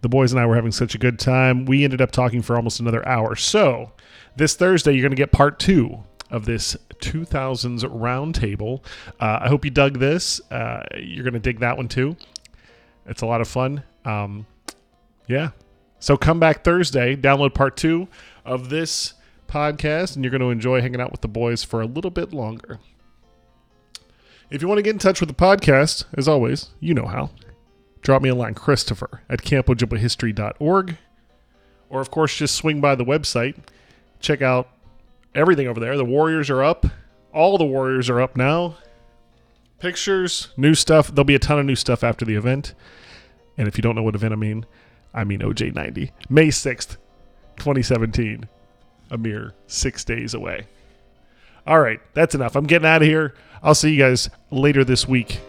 The boys and I were having such a good time. We ended up talking for almost another hour. So, this Thursday, you're going to get part two of this 2000s roundtable. Uh, I hope you dug this. Uh, you're going to dig that one too. It's a lot of fun. Um, yeah. So, come back Thursday, download part two of this podcast, and you're going to enjoy hanging out with the boys for a little bit longer. If you want to get in touch with the podcast, as always, you know how. Drop me a line, Christopher at campojibwahistory.org. Or, of course, just swing by the website. Check out everything over there. The Warriors are up. All the Warriors are up now. Pictures, new stuff. There'll be a ton of new stuff after the event. And if you don't know what event I mean, I mean OJ90. May 6th, 2017. A mere six days away. All right, that's enough. I'm getting out of here. I'll see you guys later this week.